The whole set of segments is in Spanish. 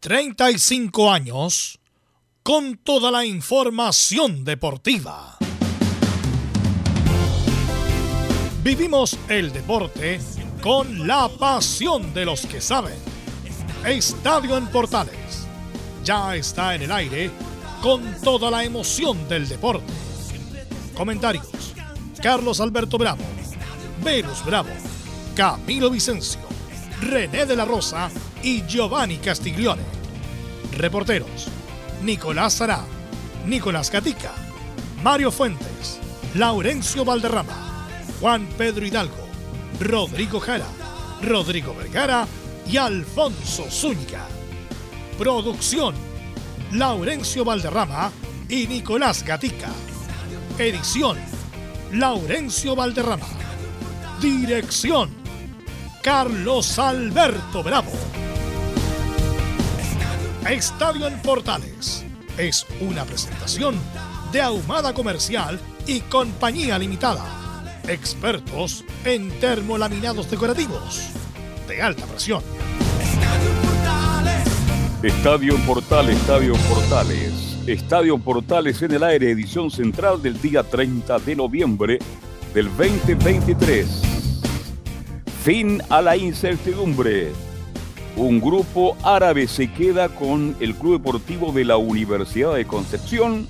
35 años con toda la información deportiva. Vivimos el deporte con la pasión de los que saben. Estadio en Portales ya está en el aire con toda la emoción del deporte. Comentarios: Carlos Alberto Bravo, Venus Bravo, Camilo Vicencio, René de la Rosa y Giovanni Castiglione. Reporteros: Nicolás Sará, Nicolás Gatica, Mario Fuentes, Laurencio Valderrama. Juan Pedro Hidalgo, Rodrigo Jara, Rodrigo Vergara y Alfonso Zúñiga. Producción, Laurencio Valderrama y Nicolás Gatica. Edición, Laurencio Valderrama. Dirección, Carlos Alberto Bravo. Estadio en Portales es una presentación de Ahumada Comercial y Compañía Limitada expertos en termolaminados decorativos de alta presión. Estadio Portales, Estadio Portales. Estadio Portales en el aire, edición central del día 30 de noviembre del 2023. Fin a la incertidumbre. Un grupo árabe se queda con el Club Deportivo de la Universidad de Concepción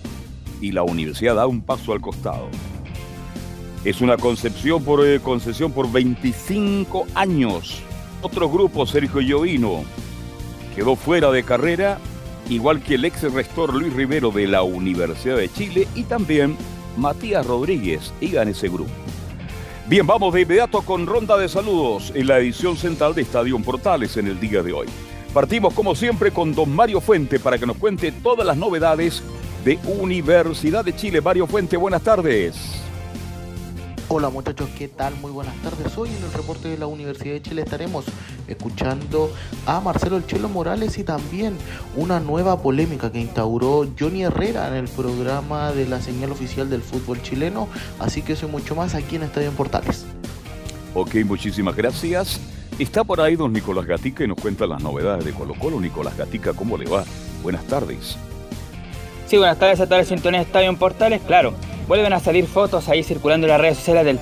y la universidad da un paso al costado. Es una concepción por, eh, concesión por 25 años. Otro grupo, Sergio Llovino, quedó fuera de carrera, igual que el ex rector Luis Rivero de la Universidad de Chile y también Matías Rodríguez iba en ese grupo. Bien, vamos de inmediato con ronda de saludos en la edición central de Estadio Portales en el día de hoy. Partimos como siempre con don Mario Fuente para que nos cuente todas las novedades de Universidad de Chile. Mario Fuente, buenas tardes. Hola muchachos, ¿qué tal? Muy buenas tardes. Hoy en el reporte de la Universidad de Chile estaremos escuchando a Marcelo El Chelo Morales y también una nueva polémica que instauró Johnny Herrera en el programa de la señal oficial del fútbol chileno. Así que eso y mucho más aquí en Estadio en Portales. Ok, muchísimas gracias. Está por ahí don Nicolás Gatica y nos cuenta las novedades de Colo Colo. Nicolás Gatica, ¿cómo le va? Buenas tardes. Sí, buenas tardes a toda la de Estadio en Portales. Claro, vuelven a salir fotos ahí circulando en las redes sociales del,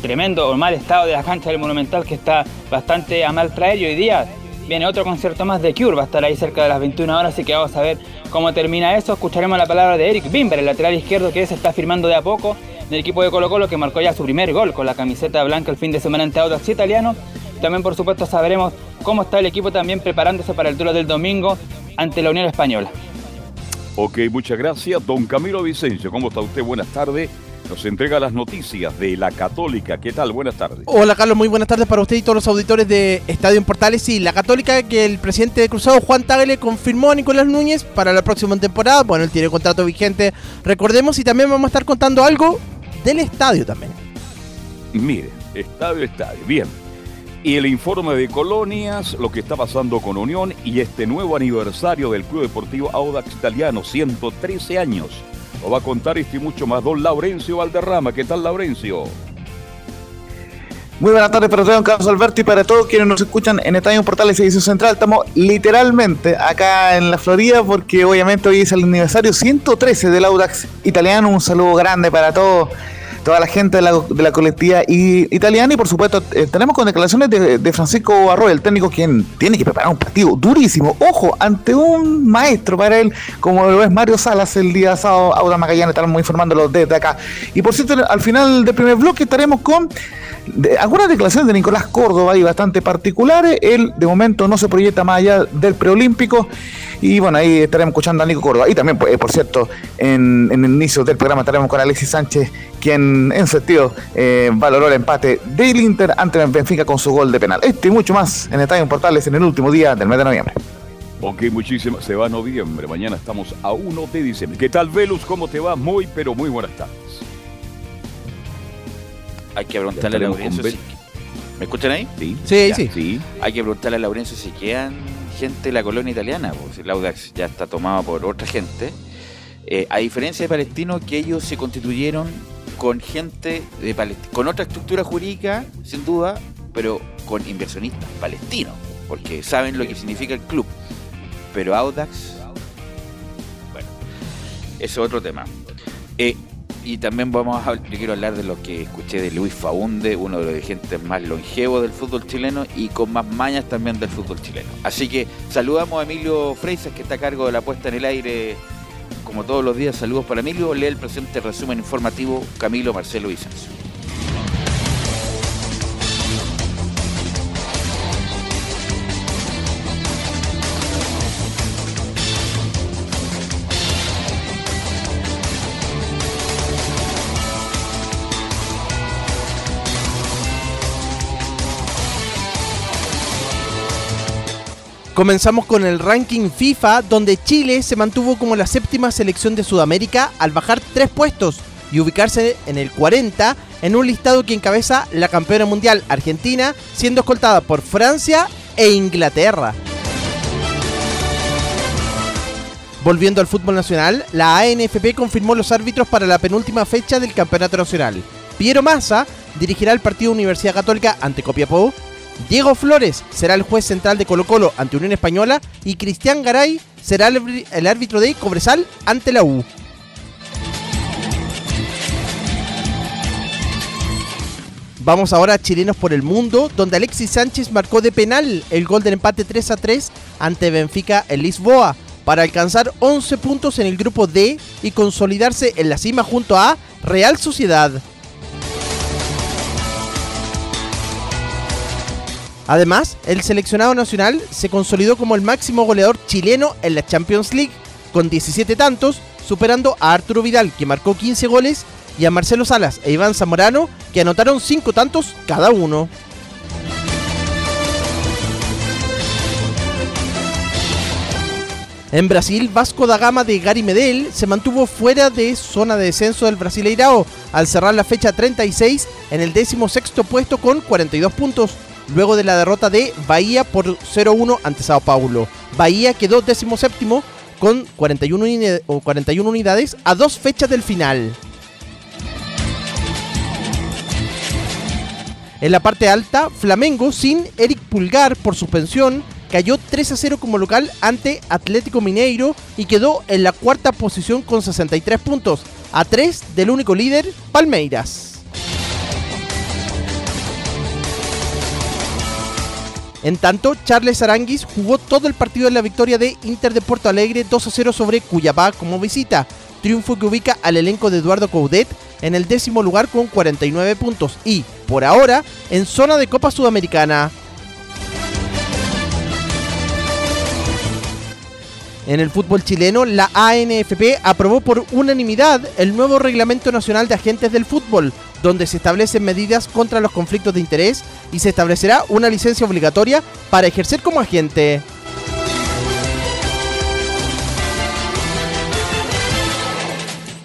tremendo o mal estado de la cancha del Monumental que está bastante a mal traer y hoy día viene otro concierto más de Cure, va a estar ahí cerca de las 21 horas, así que vamos a ver cómo termina eso. Escucharemos la palabra de Eric Bimber, el lateral izquierdo que se está firmando de a poco del equipo de Colo Colo que marcó ya su primer gol con la camiseta blanca el fin de semana ante Audax Italiano. También por supuesto sabremos cómo está el equipo también preparándose para el duelo del domingo ante la Unión Española. Ok, muchas gracias. Don Camilo Vicencio, ¿cómo está usted? Buenas tardes. Nos entrega las noticias de la Católica. ¿Qué tal? Buenas tardes. Hola Carlos, muy buenas tardes para usted y todos los auditores de Estadio en Portales. Sí, la Católica que el presidente de Cruzado, Juan Tagle, confirmó a Nicolás Núñez para la próxima temporada. Bueno, él tiene contrato vigente, recordemos, y también vamos a estar contando algo del estadio también. Mire, estadio, estadio. Bien y el informe de Colonias, lo que está pasando con Unión y este nuevo aniversario del Club Deportivo Audax Italiano, 113 años. Lo va a contar este y mucho más don Laurencio Valderrama. ¿Qué tal, Laurencio? Muy buenas tardes para todos, Carlos Alberto, y para todos quienes nos escuchan en Estadio Portales Edición Central. Estamos literalmente acá en la Florida porque obviamente hoy es el aniversario 113 del Audax Italiano. Un saludo grande para todos toda la gente de la, de la colectividad italiana y por supuesto eh, tenemos con declaraciones de, Francisco Arroyo, el técnico quien tiene que preparar un partido durísimo, ojo, ante un maestro para él, como lo es Mario Salas el día sábado, Auda Magallanes, estamos informándolo desde acá. Y por cierto, al final del primer bloque estaremos con algunas declaraciones de Nicolás Córdoba y bastante particulares, él de momento no se proyecta más allá del preolímpico y bueno, ahí estaremos escuchando a Nico Córdoba. Y también, pues, por cierto, en, el inicio del programa estaremos con Alexis Sánchez, quien en sentido eh, valoró el empate del Inter ante el Benfica con su gol de penal. Este y mucho más en Estadio Portales en el último día del mes de noviembre. Ok, muchísimo. Se va noviembre. Mañana estamos a 1 de diciembre. ¿Qué tal, Velus? ¿Cómo te va? Muy, pero muy buenas tardes. Hay que preguntarle a Laurencio si... ¿Me escuchan ahí? Sí. Sí, sí. sí. Hay que preguntarle a Laurencio si quedan gente de la colonia italiana, pues el Audax ya está tomado por otra gente. Eh, a diferencia de Palestino, que ellos se constituyeron con gente de Palestina, con otra estructura jurídica, sin duda, pero con inversionistas palestinos, porque saben lo que significa el club. Pero Audax, bueno, ese es otro tema. Eh, y también vamos a, yo quiero hablar de lo que escuché de Luis Faunde, uno de los dirigentes más longevos del fútbol chileno y con más mañas también del fútbol chileno. Así que saludamos a Emilio Freisas, que está a cargo de la puesta en el aire, como todos los días. Saludos para Emilio. Lee el presente resumen informativo Camilo Marcelo Vicencio. Comenzamos con el ranking FIFA, donde Chile se mantuvo como la séptima selección de Sudamérica al bajar tres puestos y ubicarse en el 40 en un listado que encabeza la campeona mundial Argentina, siendo escoltada por Francia e Inglaterra. Volviendo al fútbol nacional, la ANFP confirmó los árbitros para la penúltima fecha del campeonato nacional. Piero Massa dirigirá el partido Universidad Católica ante Copiapó Diego Flores será el juez central de Colo Colo ante Unión Española y Cristian Garay será el árbitro de Cobresal ante la U. Vamos ahora a Chilenos por el Mundo, donde Alexis Sánchez marcó de penal el gol del empate 3 a 3 ante Benfica en Lisboa para alcanzar 11 puntos en el grupo D y consolidarse en la cima junto a Real Sociedad. Además, el seleccionado nacional se consolidó como el máximo goleador chileno en la Champions League, con 17 tantos, superando a Arturo Vidal, que marcó 15 goles, y a Marcelo Salas e Iván Zamorano, que anotaron 5 tantos cada uno. En Brasil, Vasco da Gama de Gary Medel se mantuvo fuera de zona de descenso del Brasileirao al cerrar la fecha 36 en el décimo sexto puesto con 42 puntos luego de la derrota de Bahía por 0-1 ante Sao Paulo. Bahía quedó décimo séptimo con 41, 41 unidades a dos fechas del final. En la parte alta, Flamengo sin Eric Pulgar por suspensión cayó 3 a 0 como local ante Atlético Mineiro y quedó en la cuarta posición con 63 puntos, a 3 del único líder, Palmeiras. En tanto, Charles Aranguis jugó todo el partido en la victoria de Inter de Porto Alegre 2 a 0 sobre Cuyabá como visita. Triunfo que ubica al elenco de Eduardo Coudet en el décimo lugar con 49 puntos y, por ahora, en zona de Copa Sudamericana. En el fútbol chileno, la ANFP aprobó por unanimidad el nuevo Reglamento Nacional de Agentes del Fútbol, donde se establecen medidas contra los conflictos de interés y se establecerá una licencia obligatoria para ejercer como agente.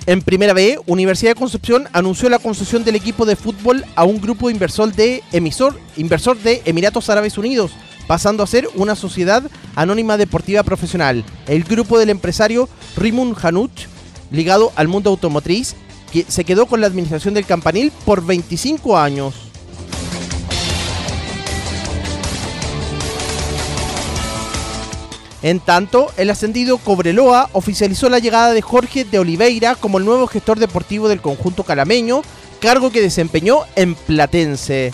En Primera B, Universidad de Concepción anunció la concesión del equipo de fútbol a un grupo inversor de emisor, inversor de Emiratos Árabes Unidos, pasando a ser una sociedad anónima deportiva profesional. El grupo del empresario Rimun Hanuch, ligado al mundo automotriz, que se quedó con la administración del campanil por 25 años. En tanto, el ascendido Cobreloa oficializó la llegada de Jorge de Oliveira como el nuevo gestor deportivo del conjunto calameño, cargo que desempeñó en Platense.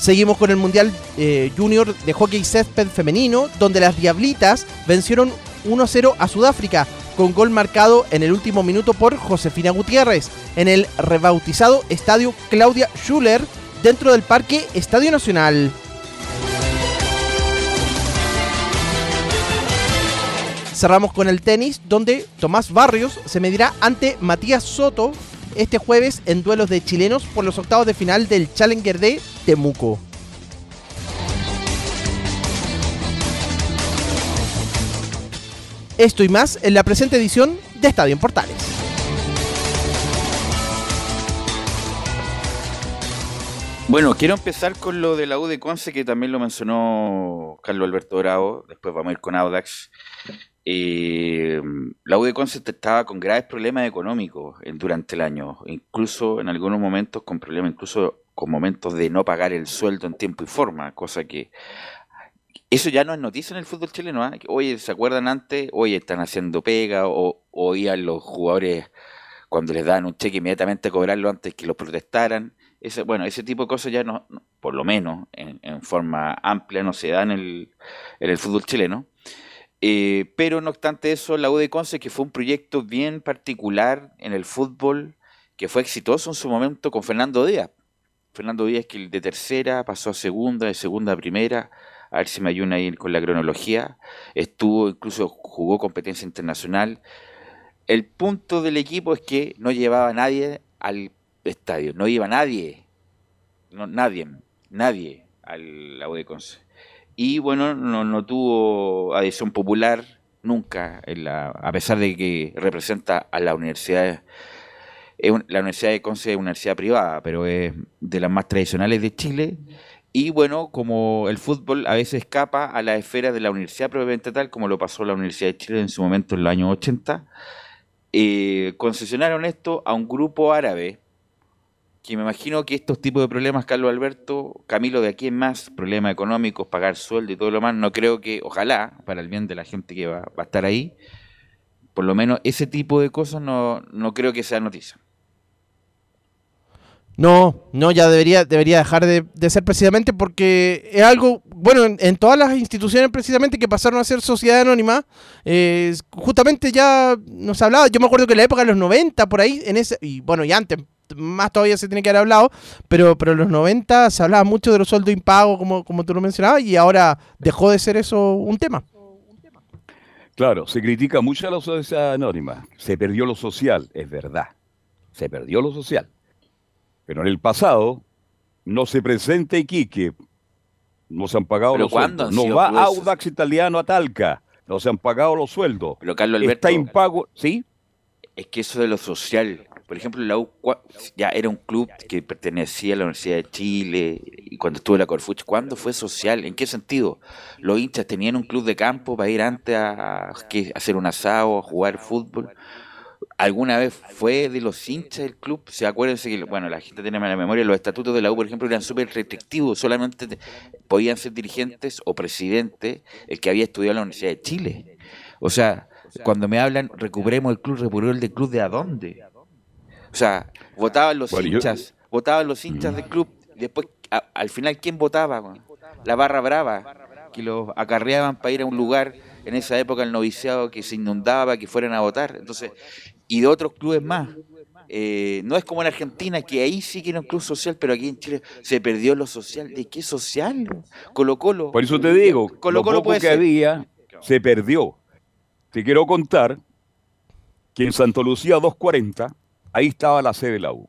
Seguimos con el Mundial eh, Junior de Hockey Césped Femenino, donde las Diablitas vencieron 1-0 a Sudáfrica, con gol marcado en el último minuto por Josefina Gutiérrez, en el rebautizado Estadio Claudia Schuller, dentro del Parque Estadio Nacional. Cerramos con el tenis, donde Tomás Barrios se medirá ante Matías Soto este jueves en duelos de chilenos por los octavos de final del Challenger de Temuco. Esto y más en la presente edición de Estadio en Portales. Bueno, quiero empezar con lo de la U de Conce, que también lo mencionó Carlos Alberto Bravo. Después vamos a ir con Audax. Eh, la U de Conce estaba con graves problemas económicos durante el año, incluso en algunos momentos con problemas incluso con momentos de no pagar el sueldo en tiempo y forma, cosa que eso ya no es noticia en el fútbol chileno. ¿ah? Oye, ¿se acuerdan antes? Oye, están haciendo pega o oían los jugadores cuando les dan un cheque inmediatamente cobrarlo antes que los protestaran. Ese, bueno, ese tipo de cosas ya no, por lo menos en, forma amplia no se dan en el, en el fútbol chileno. Eh, pero no obstante eso, la U de Conce, que fue un proyecto bien particular en el fútbol, que fue exitoso en su momento con Fernando Díaz. Fernando Díaz que de tercera pasó a segunda, de segunda a primera, a ver si me ayuda ahí con la cronología. Estuvo, incluso jugó competencia internacional. El punto del equipo es que no llevaba a nadie al estadio, no iba nadie, no, nadie, nadie al la de Conce. Y bueno, no, no tuvo adhesión popular nunca, a pesar de que representa a la universidad. La Universidad de Conce es una universidad privada, pero es de las más tradicionales de Chile y bueno, como el fútbol a veces escapa a la esfera de la universidad propiamente tal, como lo pasó la Universidad de Chile en su momento en los años 80, eh, concesionaron esto a un grupo árabe, que me imagino que estos tipos de problemas, Carlos Alberto, Camilo, de aquí en más, problemas económicos, pagar sueldo y todo lo más, no creo que, ojalá, para el bien de la gente que va, va a estar ahí, por lo menos ese tipo de cosas no, no creo que sea noticia. No, no, ya debería, debería dejar de, ser precisamente porque es algo, bueno, en, todas las instituciones precisamente que pasaron a ser sociedad anónima, eh, justamente ya nos hablaba, yo me acuerdo que en la época de los 90, por ahí, en ese, y bueno, y antes, más todavía se tiene que haber hablado, pero, pero en los 90 se hablaba mucho de los sueldos impagos, como, como tú lo mencionabas, y ahora dejó de ser eso un tema. Claro, se critica mucho a la sociedad anónima, se perdió lo social, es verdad, se perdió lo social pero en el pasado no se presenta Iquique, no se han pagado los sueldos. No va Audax Italiano a Talca, no se han pagado los sueldos. Pero Carlos Alberto, está impago, ¿sí? Es que eso de lo social, por ejemplo, la U ya era un club que pertenecía a la Universidad de Chile y cuando estuvo en la Corfuch, ¿cuándo fue social? ¿En qué sentido? Los hinchas tenían un club de campo para ir antes a, hacer un asado, a jugar fútbol alguna vez fue de los hinchas del club. Se acuérdense que, bueno, la gente tiene mala memoria, los estatutos de la U, por ejemplo, eran súper restrictivos, solamente podían ser dirigentes o presidentes el que había estudiado en la Universidad de Chile. O sea, cuando me hablan, recuperemos el club, recuperemos el del club de a dónde. O sea, votaban los hinchas, votaban los hinchas del club, después, al final, ¿quién votaba? La barra brava, que los acarreaban para ir a un lugar en esa época el noviciado que se inundaba, que fueran a votar. Entonces, y de otros clubes más. Eh, no es como en Argentina, que ahí sí que era un club social, pero aquí en Chile se perdió lo social. ¿De qué social? Colo Colo. Por eso te digo, Colo Colo lo poco que había se perdió. Te quiero contar que en Santo Lucía 240, ahí estaba la sede de la U.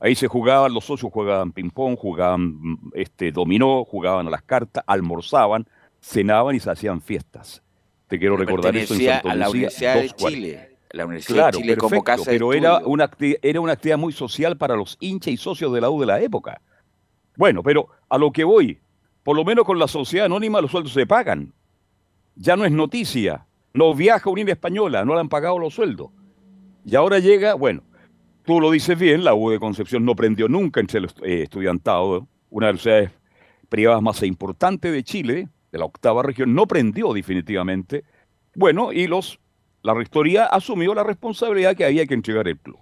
Ahí se jugaban, los socios jugaban ping-pong, jugaban este, dominó, jugaban a las cartas, almorzaban, cenaban y se hacían fiestas. Te quiero recordar eso en Santo a la Universidad de Chile la Universidad de Chile como casa pero era una, era una actividad muy social para los hinchas y socios de la U de la época. Bueno, pero a lo que voy, por lo menos con la sociedad anónima los sueldos se pagan. Ya no es noticia. No viaja Unidad Española, no le han pagado los sueldos. Y ahora llega, bueno, tú lo dices bien, la U de Concepción no prendió nunca entre el eh, estudiantado, una de las ciudades privadas más importantes de Chile, de la octava región, no prendió definitivamente. Bueno, y los la rectoría asumió la responsabilidad que había que entregar el club.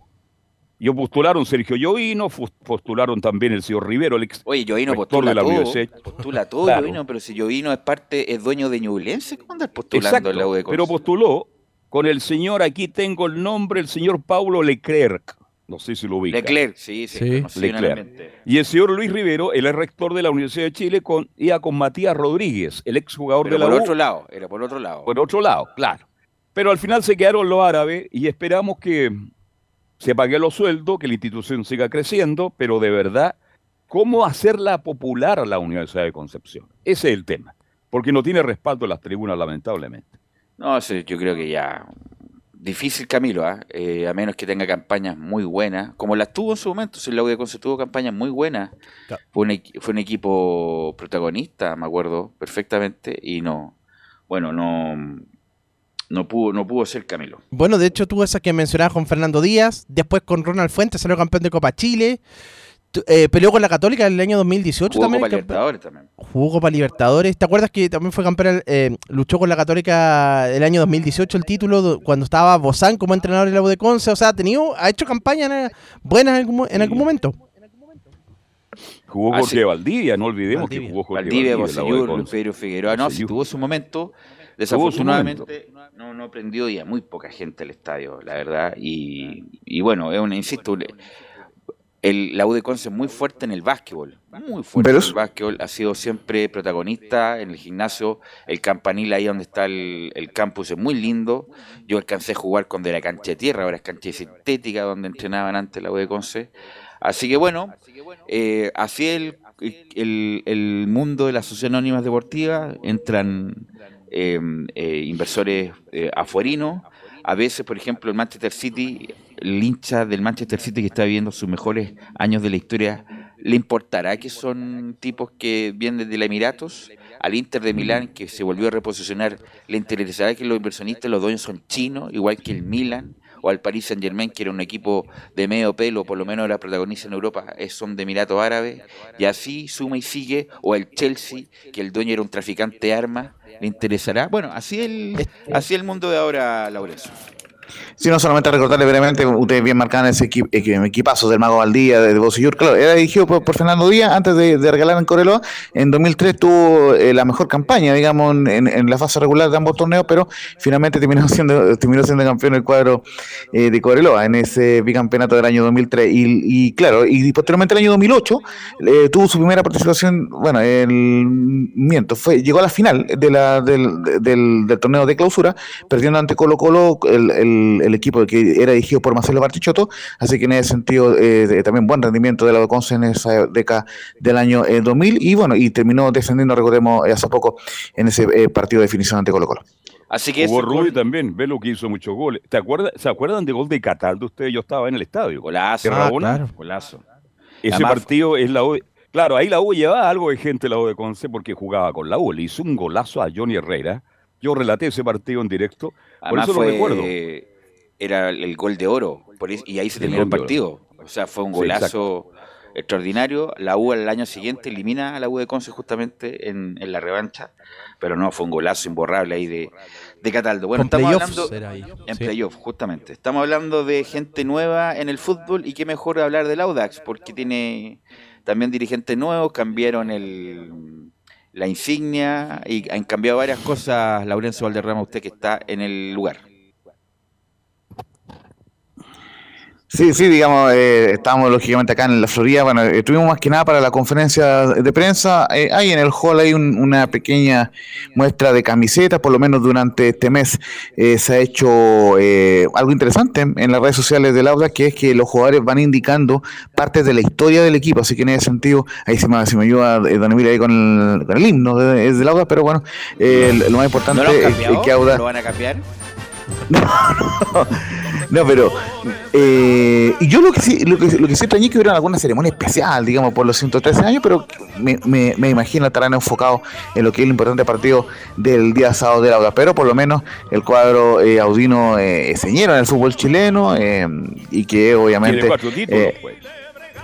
Y postularon Sergio Llovino, postularon también el señor Rivero, el ex Oye, Llovino postula de la todo, postula todo Llovino, pero si Llovino es parte, es dueño de Ñublense, ¿cómo anda postulando la U Pero postuló con el señor, aquí tengo el nombre, el señor Paulo Leclerc. No sé si lo ubica. Leclerc, sí, sí. Leclerc. Y el señor Luis Rivero, el rector de la Universidad de Chile, con, iba con Matías Rodríguez, el exjugador de la por otro lado, era por otro lado. Por otro lado, claro. Pero al final se quedaron los árabes y esperamos que se paguen los sueldos, que la institución siga creciendo, pero de verdad, ¿cómo hacerla popular a la Universidad de Concepción? Ese es el tema, porque no tiene respaldo en las tribunas, lamentablemente. No, yo creo que ya difícil Camilo, ¿ah? eh, a menos que tenga campañas muy buenas, como las tuvo en su momento, si la Concepción tuvo campañas muy buenas, fue, un, fue un equipo protagonista, me acuerdo perfectamente, y no, bueno, no, no pudo, no pudo ser Camilo. Bueno, de hecho tuvo esa que mencionabas con Fernando Díaz, después con Ronald Fuentes salió campeón de Copa Chile. Eh, peleó con la Católica en el año 2018 Jugó también. Copa que- Libertadores también. Jugó Copa Libertadores. ¿Te acuerdas que también fue campeón? eh, luchó con la Católica el año 2018 el título do- cuando estaba Bozán como entrenador de la U de Conce. O sea, ha tenido, ha hecho campañas eh, buenas en algún, en algún momento. Jugó Ah, Jorge sí. Valdivia, no olvidemos Valdivia. que jugó Jorge Valdivia, Valdivia. Conce. Pedro Figueroa. No, Bosellur. tuvo su momento. Desafortunadamente no, no prendió ya muy poca gente al estadio, la verdad. Y, y bueno, es una, insisto, el, la U de Conce es muy fuerte en el básquetbol. Muy fuerte en el básquetbol. Ha sido siempre protagonista en el gimnasio. El campanil ahí donde está el, el campus es muy lindo. Yo alcancé a jugar cuando era cancha de tierra, ahora es cancha de sintética donde entrenaban antes la U de Conce. Así que bueno, eh, así el, el, el mundo de las sociedades anónimas deportivas entran eh, eh, inversores eh, afuerinos. A veces, por ejemplo, el Manchester City, el hincha del Manchester City que está viviendo sus mejores años de la historia, ¿le importará que son tipos que vienen de los Emiratos? Al Inter de Milán, que se volvió a reposicionar, ¿le interesará que los inversionistas, los dueños son chinos, igual que el Milan? O al Paris Saint Germain, que era un equipo de medio pelo, por lo menos era protagonista en Europa, es- son de Emiratos Árabes, y así suma y sigue, o el Chelsea, que el dueño era un traficante de armas, ¿le interesará? Bueno, así el, así el mundo de ahora, Laurencio. Sí, no solamente recordarle brevemente, ustedes bien marcaban ese equi- equi- equipazo del Mago Valdía, de, de claro, era dirigido por, Fernando Díaz antes de, regalar en Coreloa. En 2003 tuvo eh, la mejor campaña, digamos, en, la fase regular de ambos torneos, pero finalmente terminó siendo, terminó siendo campeón el cuadro eh, de Coreloa en ese bicampeonato del año 2003. Y, y claro, y posteriormente el año 2008 eh, tuvo su primera participación, bueno, el miento, fue, llegó a la final de la, del, del, del torneo de clausura, perdiendo ante Colo Colo el, el equipo que era dirigido por Marcelo Bartichotto, así que en ese sentido eh, de- también buen rendimiento de la Conce en esa década del año eh, 2000 y bueno, y terminó descendiendo, recordemos, eh, hace poco en ese eh, partido de definición ante Colo Colo. Así que ese Rui gol- también, ve lo que hizo muchos goles. ¿Te acuerdas, ¿Se acuerdan de gol de Cataldo? Ustedes, yo estaba en el estadio. golazo, Ah, claro. golazo. Ese Además- partido es la U. Claro, ahí la U llevaba algo de gente, la U de Conce, porque jugaba con la U. Le hizo un golazo a Johnny Herrera. Yo relaté ese partido en directo. Por Además eso fue, lo recuerdo. era el gol de oro, por eso- y ahí se El terminó el partido. O sea, fue un Sí, golazo extraordinario. La U al año siguiente elimina a la U de Conce justamente en, en la revancha, pero no, fue un golazo imborrable ahí de, de Cataldo. Bueno, Con estamos hablando en Sí. playoff, justamente. Estamos hablando de gente nueva en el fútbol y qué mejor hablar del Audax, porque tiene también dirigentes nuevos, cambiaron el la insignia y han cambiado varias cosas, Laurencio Valderrama, usted que está en el lugar. Sí, sí, digamos, eh, estábamos lógicamente acá en la Florida, bueno, eh, estuvimos más que nada para la conferencia de prensa, eh, hay en el hall hay un- una pequeña muestra de camisetas, por lo menos durante este mes eh, se ha hecho eh, algo interesante en las redes sociales del Auda, que es que los jugadores van indicando partes de la historia del equipo, así que en ese sentido, ahí se me, se me ayuda Don Emilio ahí con el, con el himno de- del Auda, pero bueno, eh, lo más importante ¿No lo han cambiado? es que Auda... ¿Lo van a cambiar? No, pero eh, yo lo que sí, lo que, lo que sí extrañé es que hubiera alguna ceremonia especial, digamos, por los 113 años, pero me, me, me imagino estarán enfocados en lo que es el importante partido del día sábado de la Auda, pero por lo menos el cuadro eh, audino eh, señero en el fútbol chileno eh, y que obviamente Tiene cuatro títulos, eh, pues.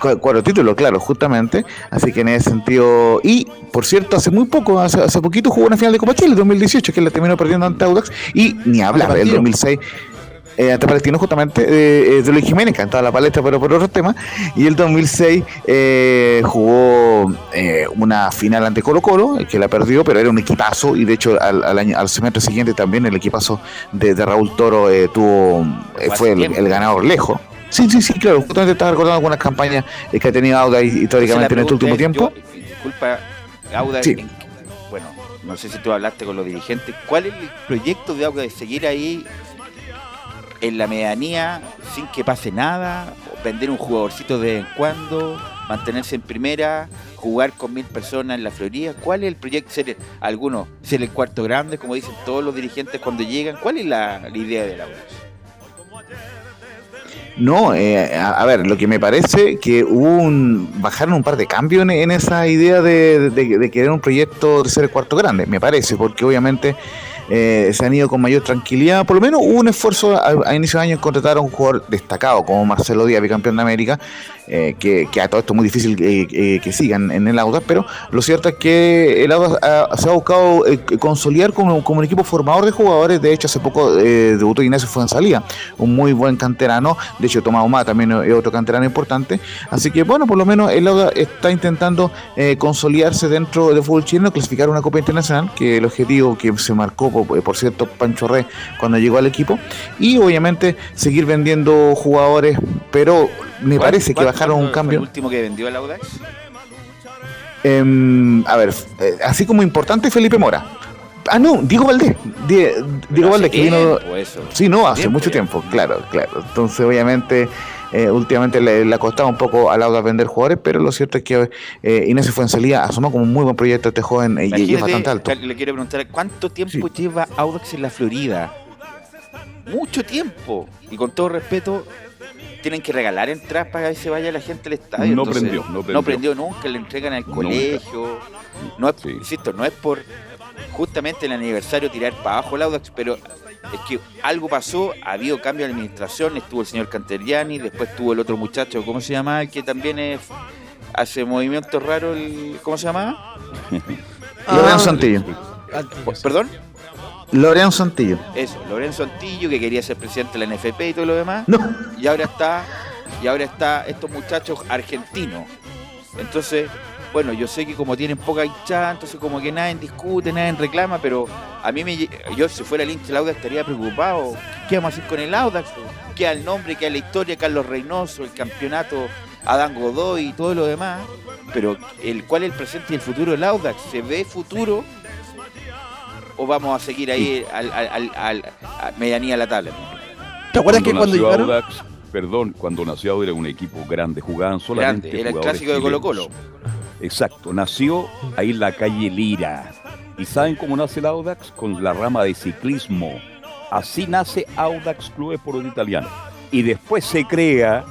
cu- cuatro títulos, claro, justamente. Así que en ese sentido. Y, por cierto, hace muy poco, hace, hace poquito jugó una final de Copa Chile, 2018, que la terminó perdiendo ante Audax. Y ni hablar, el Palestino. 2006. Eh, ante Palestino, justamente, eh, eh, de Luis Jiménez, cantaba la palestra, pero por otros temas. Y el 2006 eh, jugó eh, una final ante Colo Colo, que la perdió, pero era un equipazo. Y de hecho, al, al, año, al semestre siguiente también el equipazo de, de Raúl Toro eh, tuvo eh, Fue el, ganador lejos. Sí, sí, sí, claro. Justamente estaba recordando algunas campañas que ha tenido Auda históricamente en este último tiempo. Yo, disculpa, Auda, Sí. en- bueno, no sé si tú hablaste con los dirigentes. ¿Cuál es el proyecto de Auda de seguir ahí en la medianía sin que pase nada? Vender un jugadorcito de vez en cuando, mantenerse en primera, jugar con mil personas en la Florida. ¿Cuál es el proyecto? ¿Ser alguno? ¿Ser el cuarto grande, como dicen todos los dirigentes cuando llegan? ¿Cuál es la, la idea del Auda? No, eh, a, ver, lo que me parece que hubo un. bajaron un par de cambios en, esa idea de, de- de querer un proyecto de ser el cuarto grande, me parece, porque obviamente eh, se han ido con mayor tranquilidad. Por lo menos hubo un esfuerzo a, a inicio de año en contratar a un jugador destacado como Marcelo Díaz, bicampeón de América, eh, que, que a todo esto es muy difícil eh, eh, que sigan en el Audax, pero lo cierto es que el Audax ah, se ha buscado consolidar como, como un equipo formador de jugadores. De hecho, hace poco debutó Ignacio Fuenzalía, un muy buen canterano. De hecho, Tomás Humá también es otro canterano importante. Así que, bueno, por lo menos el Audax está intentando consolidarse dentro del fútbol chileno, clasificar una Copa Internacional, que el objetivo que se marcó, por, por cierto, Pancho Rey cuando llegó al equipo. Y obviamente seguir vendiendo jugadores, pero me ¿Cuál- parece que cuál- bajaron cuál un cambio. ¿El último que vendió el Audax? Em, a ver, eh, así como importante Felipe Mora. Ah, no, Diego Valdés. Die- Diego Valdés, que vino. Sí, no, hace Tiempo mucho ya. tiempo, claro, claro. Entonces, obviamente, eh, últimamente le, le ha costado un poco a Lauda vender jugadores, pero lo cierto es que eh, Inés Fuenzalía asomó como un muy buen proyecto este joven eh, y- es bastante alto. Le quiero preguntar, ¿cuánto tiempo Sí. lleva Audax en la Florida? Mucho tiempo. Y con todo respeto, tienen que regalar entradas para que se vaya la gente al estadio. No Entonces, prendió, no prendió. nunca, le entregan al Nunca. colegio. No es, Sí. insisto, no es por justamente el aniversario tirar para abajo el Audax, pero es que algo pasó, ha habido cambio de administración, estuvo el señor Canteriani, después estuvo el otro muchacho, ¿cómo se llama? El que también es, hace movimientos raros, el, ¿cómo se llama? Lorenzo Ah, Santillo. ¿Perdón? Lorenzo Santillo. Eso, Lorenzo Antillo, que quería ser presidente de la NFP y todo lo demás. No. Y ahora está, y ahora está estos muchachos argentinos. Entonces, bueno, yo sé que como tienen poca hinchada, entonces como que nadie discute, nadie reclama, pero a mí me yo si fuera el hincha del Audax estaría preocupado. ¿Qué vamos a hacer con el Audax? Queda el nombre, queda la historia, Carlos Reynoso, el campeonato, Adán Godoy y todo lo demás. Pero el cuál es el presente y el futuro del Audax, ¿se ve futuro? ¿O vamos a seguir ahí al, al, al, al- a medianía de la tabla? ¿Te acuerdas que cuando nació llegaron? Audax, perdón, cuando nació Audax era un equipo grande, jugaban solamente Grande, era el clásico de Colo. Colo. Exacto, nació ahí en la calle Lira. ¿Y saben cómo nace el Audax? Con la rama de ciclismo. Así nace Audax Club Sport Italiano. Y después se crea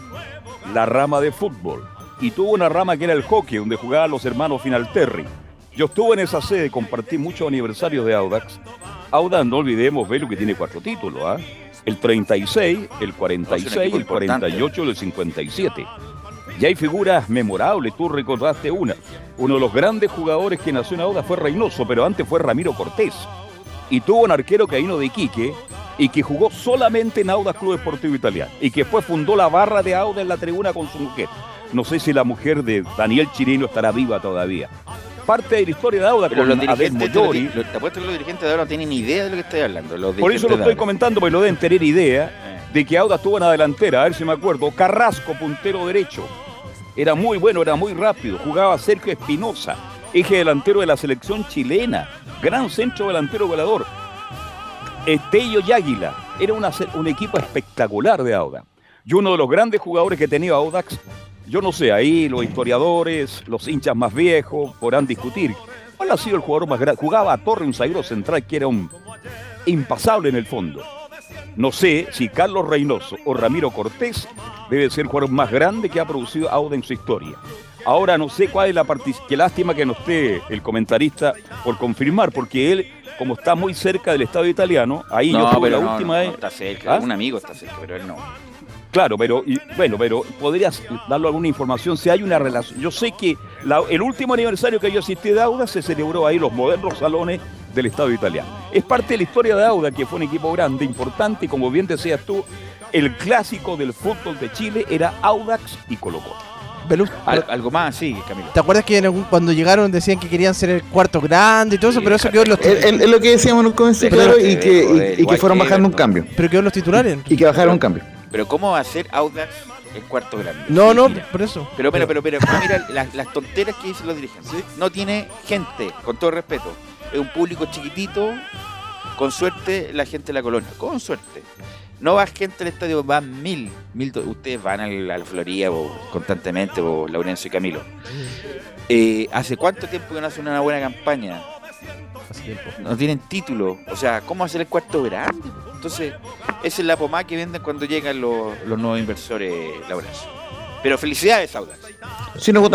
la rama de fútbol. Y tuvo una rama que era el hockey, donde jugaban los hermanos Finalterri. Yo estuve en esa sede, compartí muchos aniversarios de Audax. Audax, no olvidemos, Velo, que tiene cuatro títulos, ¿ah? El 36, el 46, equipo el importante. 48 y el 57. Y hay figuras memorables, tú recordaste una. Uno de los grandes jugadores que nació en Audax fue Reynoso, pero antes fue Ramiro Cortés. Y tuvo un arquero que vino de Iquique y que jugó solamente en Audax Club Deportivo Italiano. Y que después fundó la barra de Audax en la tribuna con su mujer. No sé si la mujer de Daniel Chirino estará viva todavía. Parte de la historia de Audax Pero con los dirigentes, Moyori. te apuesto que los dirigentes de ahora no tienen ni idea de lo que estoy hablando. los Por eso lo estoy comentando, porque lo deben tener idea de que Audax tuvo una delantera, a ver si me acuerdo, Carrasco, puntero derecho. Era muy bueno, era muy rápido, jugaba Sergio Espinosa, eje delantero de la selección chilena, gran centro delantero goleador. Estello y Águila, era una un equipo espectacular de Audax. Y uno de los grandes jugadores que tenía Audax, yo no sé, ahí los historiadores, los hinchas más viejos podrán discutir. ¿Cuál ha sido el jugador más grande? Jugaba a Torre, un zaguero central que era un impasable en el fondo. No sé si Carlos Reynoso o Ramiro Cortés debe ser el jugador más grande que ha producido Auda en su historia. Ahora no sé cuál es la participación. Qué lástima que no esté el comentarista por confirmar, porque él, como está muy cerca del Estado italiano, ahí yo tuve la no, última no, vez. está cerca. ¿Ah? Un amigo está cerca, pero él no. Claro, pero y, bueno, pero podrías darle alguna información si hay una relación. Yo sé que la- el último aniversario que yo asistí de Auda se celebró ahí los modernos salones del Estado italiano. Es parte de la historia de Auda, que fue un equipo grande, importante, y como bien decías tú, el clásico del fútbol de Chile era Audax y Colo Colo. Belus, Al- algo más, sí, Camilo. ¿Te acuerdas que en cuando llegaron decían que querían ser el cuarto grande y todo eso? Sí, pero eso quedó en los, Es es- lo que decíamos en un comienzo, claro, y que, y- y que fueron bajando un cambio. pero quedó en los titulares. Y que bajaron un cambio. Pero ¿cómo va a ser Audax el cuarto grande? No, Sí, no, mira. por eso. Pero mira, pero, pero, pero mira las, las tonteras que dicen los dirigentes. No tiene gente, con todo respeto. Es un público chiquitito, con suerte la gente de la colonia, con suerte. No va gente al estadio, van mil, mil. Ustedes van a la Florida constantemente, o Laurencio y Camilo. Eh, ¿Hace cuánto tiempo que no hacen una buena campaña? Hace tiempo. No tienen título. O sea, ¿cómo hacer el cuarto grande? Entonces, esa es la pomada que venden cuando llegan los, los nuevos inversores, Laurencio. Pero felicidades, Audax. Sí, no,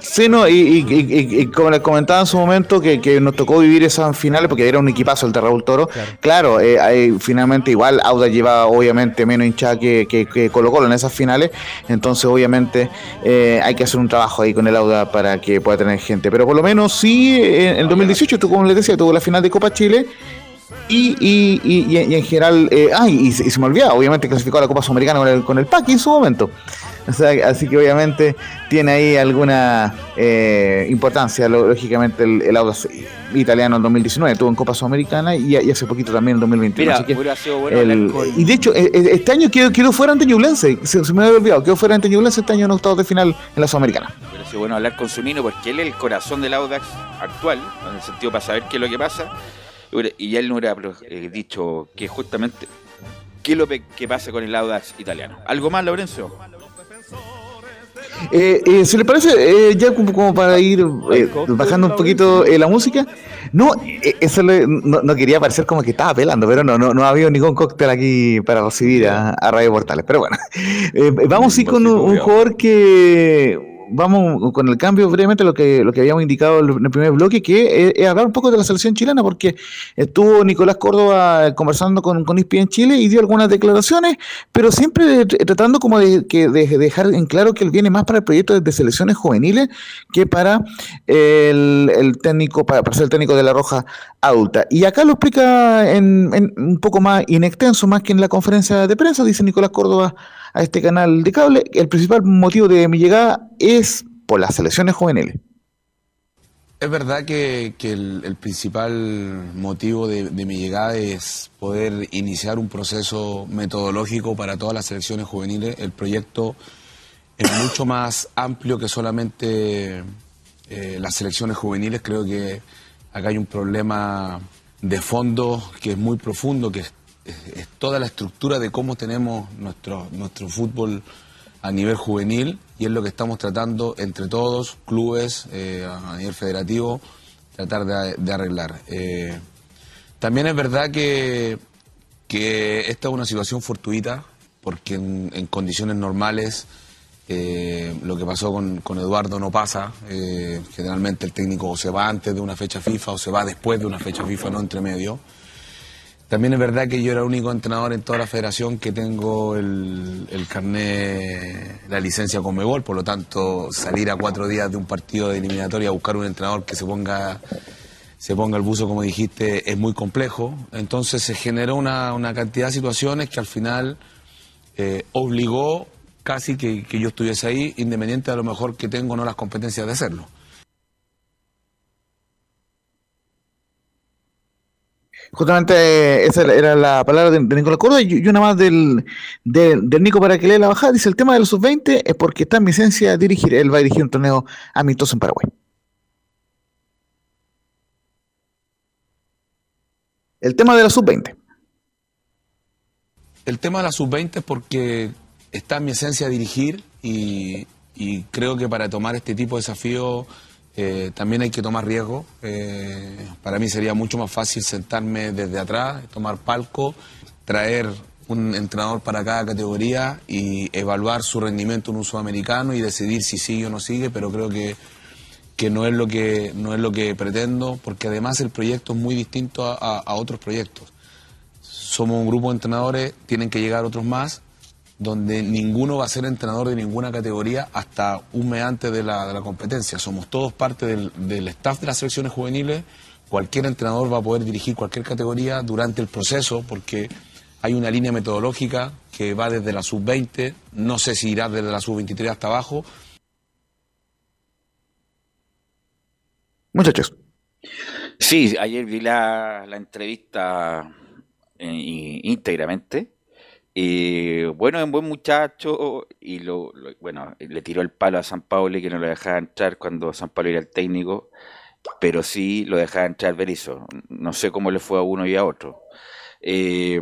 Sí, no, y, y- y- y como les comentaba en su momento, que, que nos tocó vivir esas finales porque era un equipazo el de Raúl Toro. Claro, eh, finalmente igual Auda llevaba obviamente menos hinchada que, que, que Colo Colo en esas finales, entonces obviamente eh, hay que hacer un trabajo ahí con el Auda para que pueda tener gente. Pero por lo menos sí, en el 2018, tú como les decía, tuvo la final de Copa Chile. Y, y, y, y- en general, eh, ay, y, se- y se me olvidaba, obviamente clasificó a la Copa Sudamericana con el, con el Paqui en su momento. O sea, así que obviamente tiene ahí alguna eh, importancia, lógicamente, el, el Audax italiano en 2019. Tuvo en Copa Sudamericana y, hace poquito también en 2021. Mira, así que sido bueno el- con- y de hecho, eh, eh, este año quedó, quedó fuera ante Ñublense. Se, se me había olvidado, quedó fuera ante Ñublense este año en octavos de final en la Sudamericana. Hubiera sido bueno hablar con Zunino porque él es el corazón del Audax actual, en el sentido para saber qué es lo que pasa. Y hubiera- Y él no hubiera eh, dicho que justamente qué es lo que pasa con el Audax italiano. ¿Algo más, Lorenzo? Eh, eh, ¿Se le parece, eh, ya como, como para ir eh, bajando un poquito eh, la música? No, eh, eso le- no, no quería parecer como que estaba pelando, pero no, no, no ha habido ningún cóctel aquí para recibir a, a Radio Portales. Pero bueno, Eh, vamos sí con un, un jugador que vamos con el cambio brevemente lo que lo que habíamos indicado en el primer bloque, que es, hablar un poco de la selección chilena, porque estuvo Nicolás Córdoba conversando con, con ISPI en Chile y dio algunas declaraciones, pero siempre tr- tratando como de, que, de dejar en claro que él viene más para el proyecto de selecciones juveniles que para el, el técnico, para, para ser el técnico de la Roja adulta. Y acá lo explica en, en un poco más inextenso, más que en la conferencia de prensa, dice Nicolás Córdoba a este canal de cable, el principal motivo de mi llegada es por las selecciones juveniles. Es verdad que, el, principal motivo de, de mi llegada es poder iniciar un proceso metodológico para todas las selecciones juveniles. El proyecto es mucho más amplio que solamente eh, las selecciones juveniles. Creo que acá hay un problema de fondo que es muy profundo, que es, toda la estructura de cómo tenemos nuestro, nuestro fútbol a nivel juvenil y es lo que estamos tratando entre todos, clubes, eh, a nivel federativo, tratar de, arreglar. Eh, también es verdad que, que esta es una situación fortuita, porque en, condiciones normales eh, lo que pasó con, con Eduardo no pasa. Generalmente el técnico se va antes de una fecha FIFA o se va después de una fecha FIFA, no entre medio. También es verdad que yo era el único entrenador en toda la federación que tengo el, el carné, la licencia con Mebol, por lo tanto salir a cuatro días de un partido de eliminatoria a buscar un entrenador que se ponga se ponga el buzo, como dijiste, es muy complejo. Entonces se generó una, una cantidad de situaciones que al final eh, obligó casi que, yo estuviese ahí, independiente a lo mejor que tengo o no las competencias de hacerlo. Justamente esa era la palabra de, de Nicolás Córdoba y, una más del, de- del Nico para que lea la bajada. Dice, el tema de los sub-20 es porque está en mi esencia dirigir. Él va a dirigir un torneo amistoso en Paraguay. El tema de la sub-20. El tema de la sub-20 es porque está en mi esencia dirigir y, y creo que para tomar este tipo de desafío eh, también hay que tomar riesgo. Eh, para mí sería mucho más fácil sentarme desde atrás, tomar palco, traer un entrenador para cada categoría y evaluar su rendimiento en un sudamericano y decidir si sigue o no sigue, pero creo que que no es lo que no es lo que pretendo, porque además el proyecto es muy distinto a, otros proyectos. Somos un grupo de entrenadores, tienen que llegar otros más, donde ninguno va a ser entrenador de ninguna categoría hasta un mes antes de la, de la competencia. Somos todos parte del, del staff de las selecciones juveniles. Cualquier entrenador va a poder dirigir cualquier categoría durante el proceso, porque hay una línea metodológica que va desde la sub-20, no sé si irá desde la sub-23 hasta abajo, Muchachos. Sí, ayer vi la, la entrevista eh, íntegramente. Y bueno, es un buen muchacho y lo, bueno, le tiró el palo a San Pauli que no lo dejaba entrar cuando San Pauli era el técnico, pero sí lo dejaba entrar Berizzo. No sé cómo le fue a uno y a otro. Eh,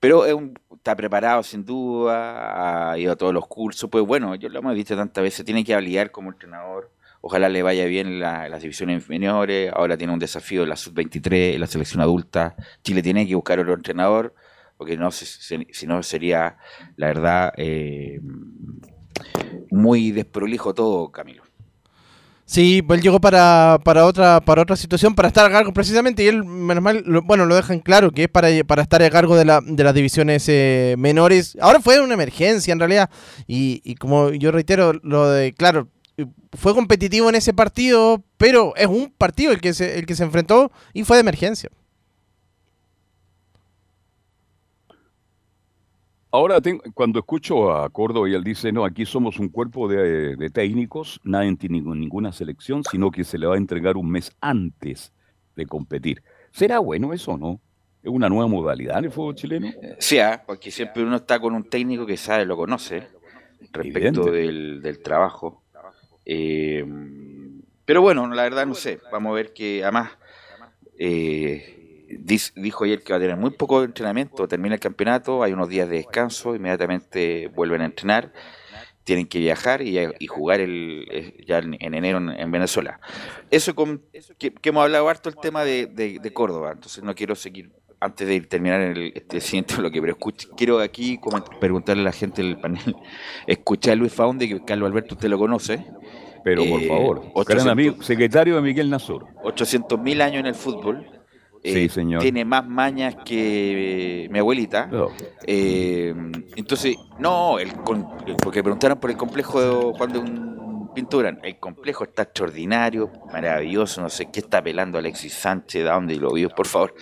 pero es un- está preparado sin duda, ha ido a todos los cursos, pues bueno, yo lo hemos dicho tantas veces, tiene que habilitar como entrenador. Ojalá le vaya bien la- las divisiones inferiores. Ahora tiene un desafío en la sub-23, en la selección adulta. Chile tiene que buscar otro entrenador, porque no, si no sería, la verdad, eh, muy desprolijo todo, Camilo. Sí, él llegó para, para otra para otra situación, para estar a cargo precisamente, y él, menos mal, bueno, lo dejan claro, que es para, para estar a cargo de, la, de las divisiones eh, menores. Ahora fue una emergencia, en realidad, y, y como yo reitero, lo de, claro, fue competitivo en ese partido, pero es un partido el que se, el que se enfrentó y fue de emergencia. Ahora, tengo- cuando escucho a Córdoba y él dice, no, aquí somos un cuerpo de, de técnicos, nadie tiene ninguna selección, sino que se le va a entregar un mes antes de competir. ¿Será bueno eso o no? ¿Es una nueva modalidad en el fútbol chileno? Sí, ah, porque siempre uno está con un técnico que sabe, lo conoce, respecto del, del trabajo. Eh, pero bueno, la verdad no sé, vamos a ver que además eh, dijo ayer que va a tener muy poco entrenamiento, termina el campeonato, hay unos días de descanso, inmediatamente vuelven a entrenar, tienen que viajar y, y jugar el, eh, ya en, en enero en, en Venezuela. Eso con, que, que hemos hablado harto el tema de, de- de Córdoba, entonces no quiero seguir antes de terminar el, este siguiente bloque, pero quiero aquí preguntarle a la gente del panel, escuché a Luis Faunde, que Carlos Alberto usted lo conoce, Pero por Eh, favor, 800. gran amigo, secretario de Miguel Nazor. 800 mil años en el fútbol, Sí, señor. tiene más mañas que mi abuelita, No. Eh, entonces, no, el, porque preguntaron por el complejo de Juan de un Pintura. El complejo está extraordinario, maravilloso, no sé qué está apelando Alexis Sánchez, de dónde lo vio, por favor.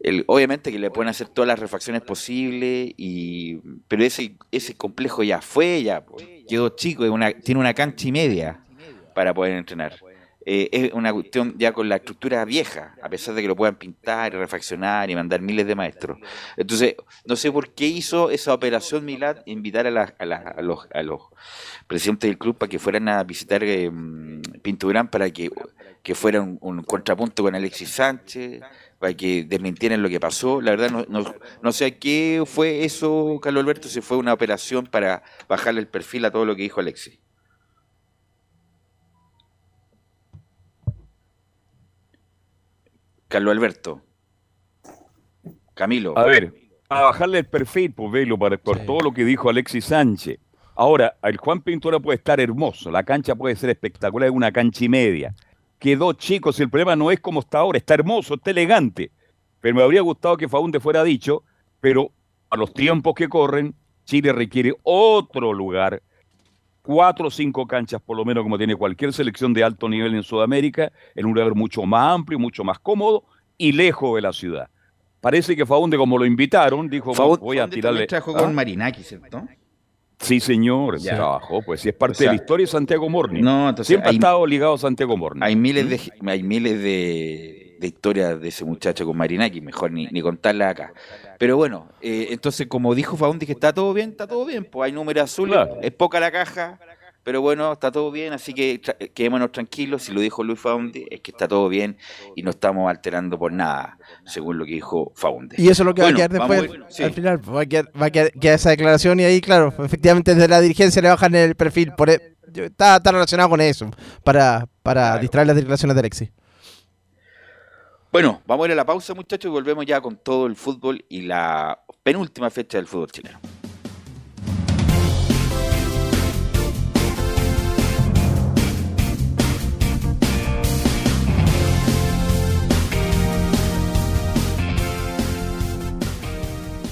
El- obviamente que le pueden hacer todas las refacciones posibles, y, pero ese, ese complejo ya fue, ya pues, quedó chico, una, tiene una cancha y media para poder entrenar. Eh, es una cuestión ya con la estructura vieja, a pesar de que lo puedan pintar y refaccionar y mandar miles de maestros. Entonces, no sé por qué hizo esa operación Milad, invitar a, los, a los presidentes del club para que fueran a visitar eh, Pinturán para que, que fuera un, un contrapunto con Alexis Sánchez, para que desmintieran lo que pasó. La verdad, no, no, no sé a qué fue eso, Carlos Alberto, si fue una operación para bajarle el perfil a todo lo que dijo Alexis. Carlos Alberto. Camilo. A ver, a bajarle el perfil, pues velo, para, por todo lo que dijo Alexis Sánchez. Ahora, el Juan Pintura puede estar hermoso, la cancha puede ser espectacular, es una cancha y media. Quedó chico, si el problema no es como está ahora, está hermoso, está elegante. Pero me habría gustado que Faunde fuera dicho, pero a los tiempos que corren, Chile requiere otro lugar, cuatro o cinco canchas por lo menos como tiene cualquier selección de alto nivel en Sudamérica, en un lugar mucho más amplio, mucho más cómodo y lejos de la ciudad. Parece que Faunde, como lo invitaron, dijo, voy a tirarle... trabajó ¿Ah? con Marinaki, ¿cierto? Sí, señor, Ya. trabajó, pues sí, es parte O sea, de la historia de Santiago Morning. No, entonces Siempre hay- ha estado ligado a Santiago Morning. Hay miles de hay miles de, de historias de ese muchacho con Marinaki, mejor ni, ni contarlas acá. Pero bueno, eh, entonces como dijo Faundi que está todo bien, está todo bien, pues hay números azules, Claro. es poca la caja, pero bueno, está todo bien, así que tra- quedémonos tranquilos, si lo dijo Luis Faundi, es que está todo bien y no estamos alterando por nada, según lo que dijo Faundi. Y eso es lo que Bueno, va a quedar después, a ver, sí. al final. pues, Va a quedar, va a quedar- queda esa declaración y ahí, claro, efectivamente desde la dirigencia le bajan el perfil. Por, e- está relacionado con eso, para, para distraer las declaraciones de Alexis. Bueno, vamos a ir a la pausa, muchachos, y volvemos ya con todo el fútbol y la penúltima fecha del fútbol chileno.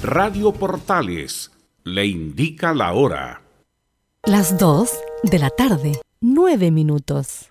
Radio Portales le indica la hora. Las 2 de la tarde, 9 minutos.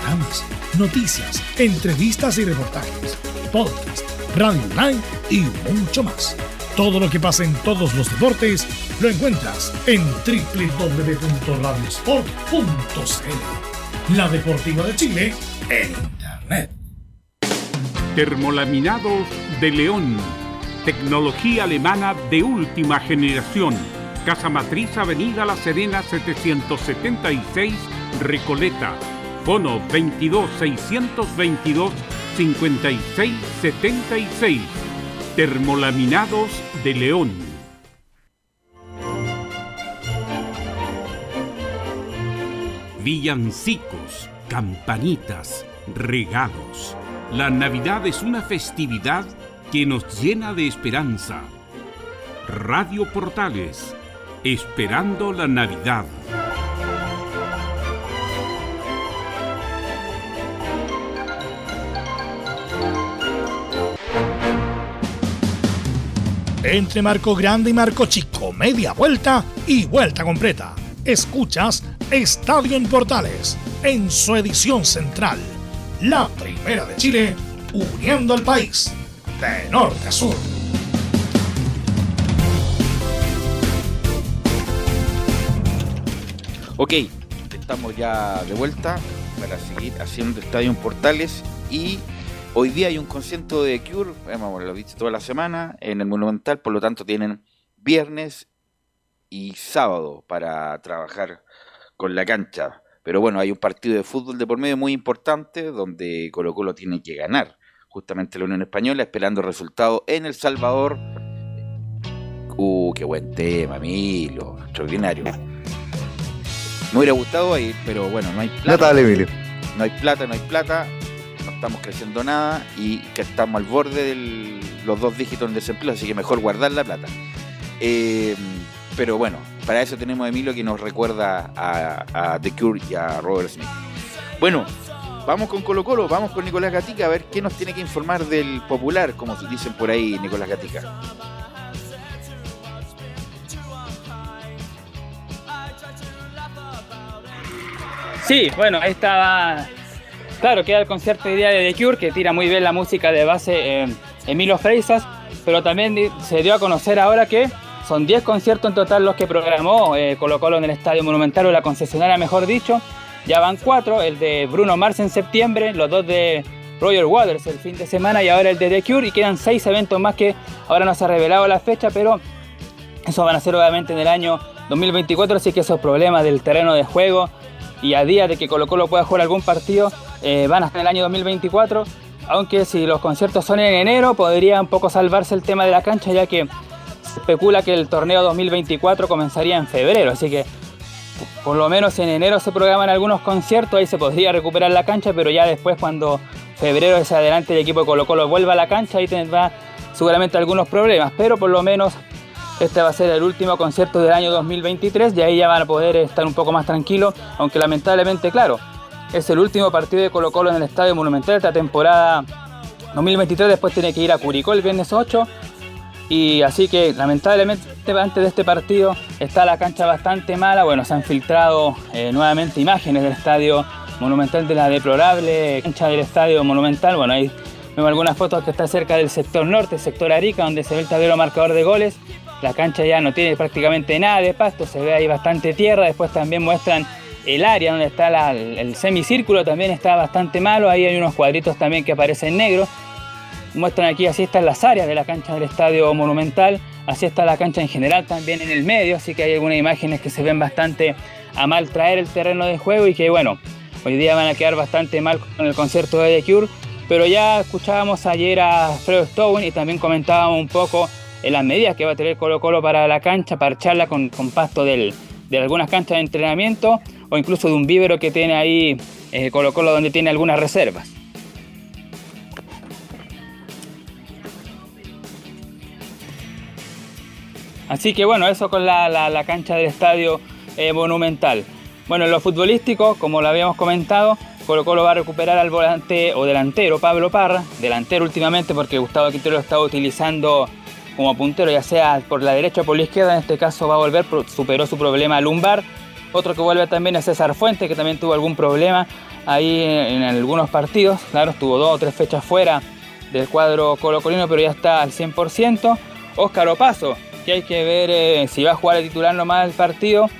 Programas, noticias, entrevistas y reportajes, podcast, radio online y mucho más. Todo lo que pasa en todos los deportes lo encuentras en www.radiosport.cl. La Deportiva de Chile en Internet. Termolaminados de León. Tecnología alemana de última generación. Casa Matriz, Avenida La Serena 776, Recoleta. Fono 22 622 5676. Termolaminados de León. Villancicos, campanitas, regalos. La Navidad es una festividad que nos llena de esperanza. Radio Portales, esperando la Navidad. Entre Marco Grande y Marco Chico, media vuelta y vuelta completa. Escuchas Estadio en Portales, en su edición central. La primera de Chile, uniendo al país, de norte a sur. Ok, estamos ya de vuelta para seguir haciendo Estadio en Portales y hoy día hay un concierto de Cure, hemos lo visto toda la semana en el Monumental, por lo tanto tienen viernes y sábado para trabajar con la cancha. Pero bueno, hay un partido de fútbol de por medio muy importante donde Colo Colo tiene que ganar. Justamente la Unión Española esperando resultados en El Salvador. Uh, qué buen tema, Milo. Extraordinario. Me hubiera gustado ir, pero bueno, no hay plata. Emilio. No hay plata, no hay plata. Estamos creciendo nada y que estamos al borde de los dos dígitos en desempleo, así que mejor guardar la plata. Eh, pero bueno, para eso tenemos a Emilio que nos recuerda a, The Cure y a Robert Smith. Bueno, vamos con Colo Colo, vamos con Nicolás Gatica a ver qué nos tiene que informar del popular, como dicen por ahí Nicolás Gatica. Sí, bueno, estaba. Claro, queda el concierto de día de The Cure, que tira muy bien la música de base eh, Emilio Freisas, pero también se dio a conocer ahora que son 10 conciertos en total los que programó eh, Colo Colo en el Estadio Monumental, o la concesionaria mejor dicho. Ya van cuatro, el de Bruno Mars en septiembre, los dos de Roger Waters el fin de semana y ahora el de The Cure, y quedan seis eventos más que ahora no se ha revelado la fecha, pero eso van a ser obviamente en el año 2024, así que esos problemas del terreno de juego y a día de que Colo Colo pueda jugar algún partido eh, van hasta el año 2024, aunque si los conciertos son en enero podría un poco salvarse el tema de la cancha ya que se especula que el torneo 2024 comenzaría en febrero, así que por lo menos en enero se programan algunos conciertos, ahí se podría recuperar la cancha, pero ya después cuando febrero hacia adelante el equipo de Colo Colo vuelva a la cancha, ahí tendrá seguramente algunos problemas, pero por lo menos este va a ser el último concierto del año 2023 y ahí ya van a poder estar un poco más tranquilos, aunque lamentablemente, claro, es el último partido de Colo Colo en el Estadio Monumental. Esta temporada 2023, después tiene que ir a Curicó el viernes 8 y así que lamentablemente antes de este partido está la cancha bastante mala, bueno, se han filtrado eh, nuevamente imágenes del Estadio Monumental de la deplorable cancha del Estadio Monumental, bueno, ahí vemos algunas fotos que está cerca del sector norte, sector Arica, donde se ve el tablero marcador de goles. La cancha ya no tiene prácticamente nada de pasto, se ve ahí bastante tierra. Después también muestran el área donde está el semicírculo, también está bastante malo. Ahí hay unos cuadritos también que aparecen negros. Muestran aquí, así están las áreas de la cancha del Estadio Monumental. Así está la cancha en general también en el medio. Así que hay algunas imágenes que se ven bastante a mal traer el terreno de juego y que bueno, hoy día van a quedar bastante mal con el concierto de The Cure. Pero ya escuchábamos ayer a Fredo Stone y también comentábamos un poco en las medidas que va a tener Colo Colo para la cancha, parcharla con, con pasto del- de algunas canchas de entrenamiento o incluso de un vívero que tiene ahí eh, Colo Colo donde tiene algunas reservas. Así que bueno, eso con la, la- cancha del estadio eh, monumental. Bueno, en lo futbolístico, como lo habíamos comentado, Colo Colo va a recuperar al volante o delantero Pablo Parra, delantero últimamente porque Gustavo Quintero lo estaba utilizando como puntero, ya sea por la derecha o por la izquierda, en este caso va a volver, superó su problema lumbar. Otro que vuelve también es César Fuente, que también tuvo algún problema ahí en, algunos partidos, claro, estuvo dos o tres fechas fuera del cuadro colocolino, pero ya está al 100%. Óscar Opaso, que hay que ver eh, si va a jugar el titular nomás el partido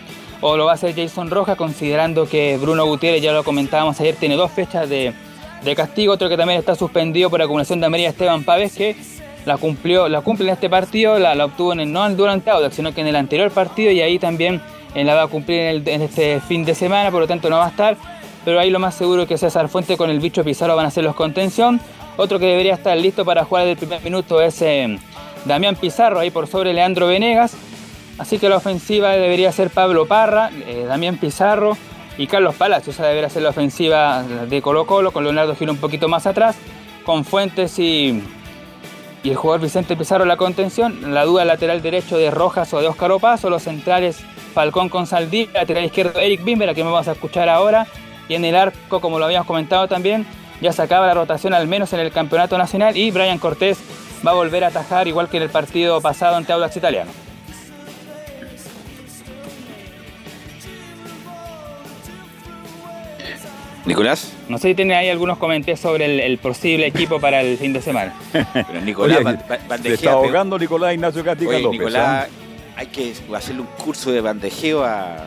o lo va a hacer Jason Rojas, considerando que Bruno Gutiérrez, ya lo comentábamos ayer, tiene dos fechas de, de castigo, otro que también está suspendido por acumulación de amarilla Esteban Pávez, que la cumplió, la cumple en este partido, la, obtuvo en el, no durante Audax, sino que en el anterior partido y ahí también en la va a cumplir en, este fin de semana, por lo tanto no va a estar. Pero ahí lo más seguro es que César Fuente con el bicho Pizarro van a ser los contención. Otro que debería estar listo para jugar desde el primer minuto es eh, Damián Pizarro, ahí por sobre Leandro Venegas. Así que la ofensiva debería ser Pablo Parra, eh, Damián Pizarro y Carlos Palacios. Esa debería ser la ofensiva de Colo Colo, con Leonardo Gil un poquito más atrás, con Fuentes y, y el jugador Vicente Pizarro la contención. La duda lateral derecho de Rojas o de Óscar Opaso, los centrales Falcón con Saldí, lateral izquierdo Eric Bimber, a quien vamos a escuchar ahora. Y en el arco, como lo habíamos comentado también, ya se acaba la rotación al menos en el campeonato nacional y Brian Cortés va a volver a atajar igual que en el partido pasado ante Audax Italiano. Nicolás. No sé si tiene ahí algunos comentarios sobre el, el posible equipo para el fin de semana. Pero Nicolás Oye, Se bandejea, está pero- ahogando Nicolás Ignacio Catica Oye, López. Nicolás, ¿ah? hay que hacerle un curso de bandejeo a,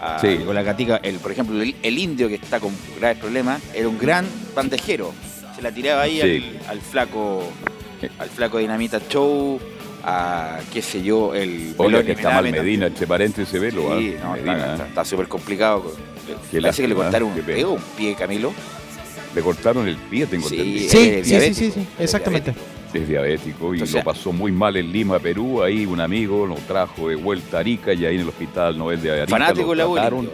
a Sí. Nicolás Gatica. El, por ejemplo, el, el indio que está con graves problemas era un gran bandejero. Se la tiraba ahí Sí. al, al flaco al flaco Dinamita Show, a qué sé yo, el Beloni que está mal Medina, entre paréntesis, velo. Sí, ¿ah? no, Medina, está- está súper complicado. Parece que le cortaron un pie, Camilo. Le cortaron el pie, tengo Sí, entendido. Sí, es sí, sí, diabético, sí, sí, exactamente. Es diabético y Entonces- lo pasó muy mal en Lima, Perú. Ahí un amigo lo trajo de vuelta a Arica y ahí en el hospital Noel de Arica Fanático lo la trataron. indio.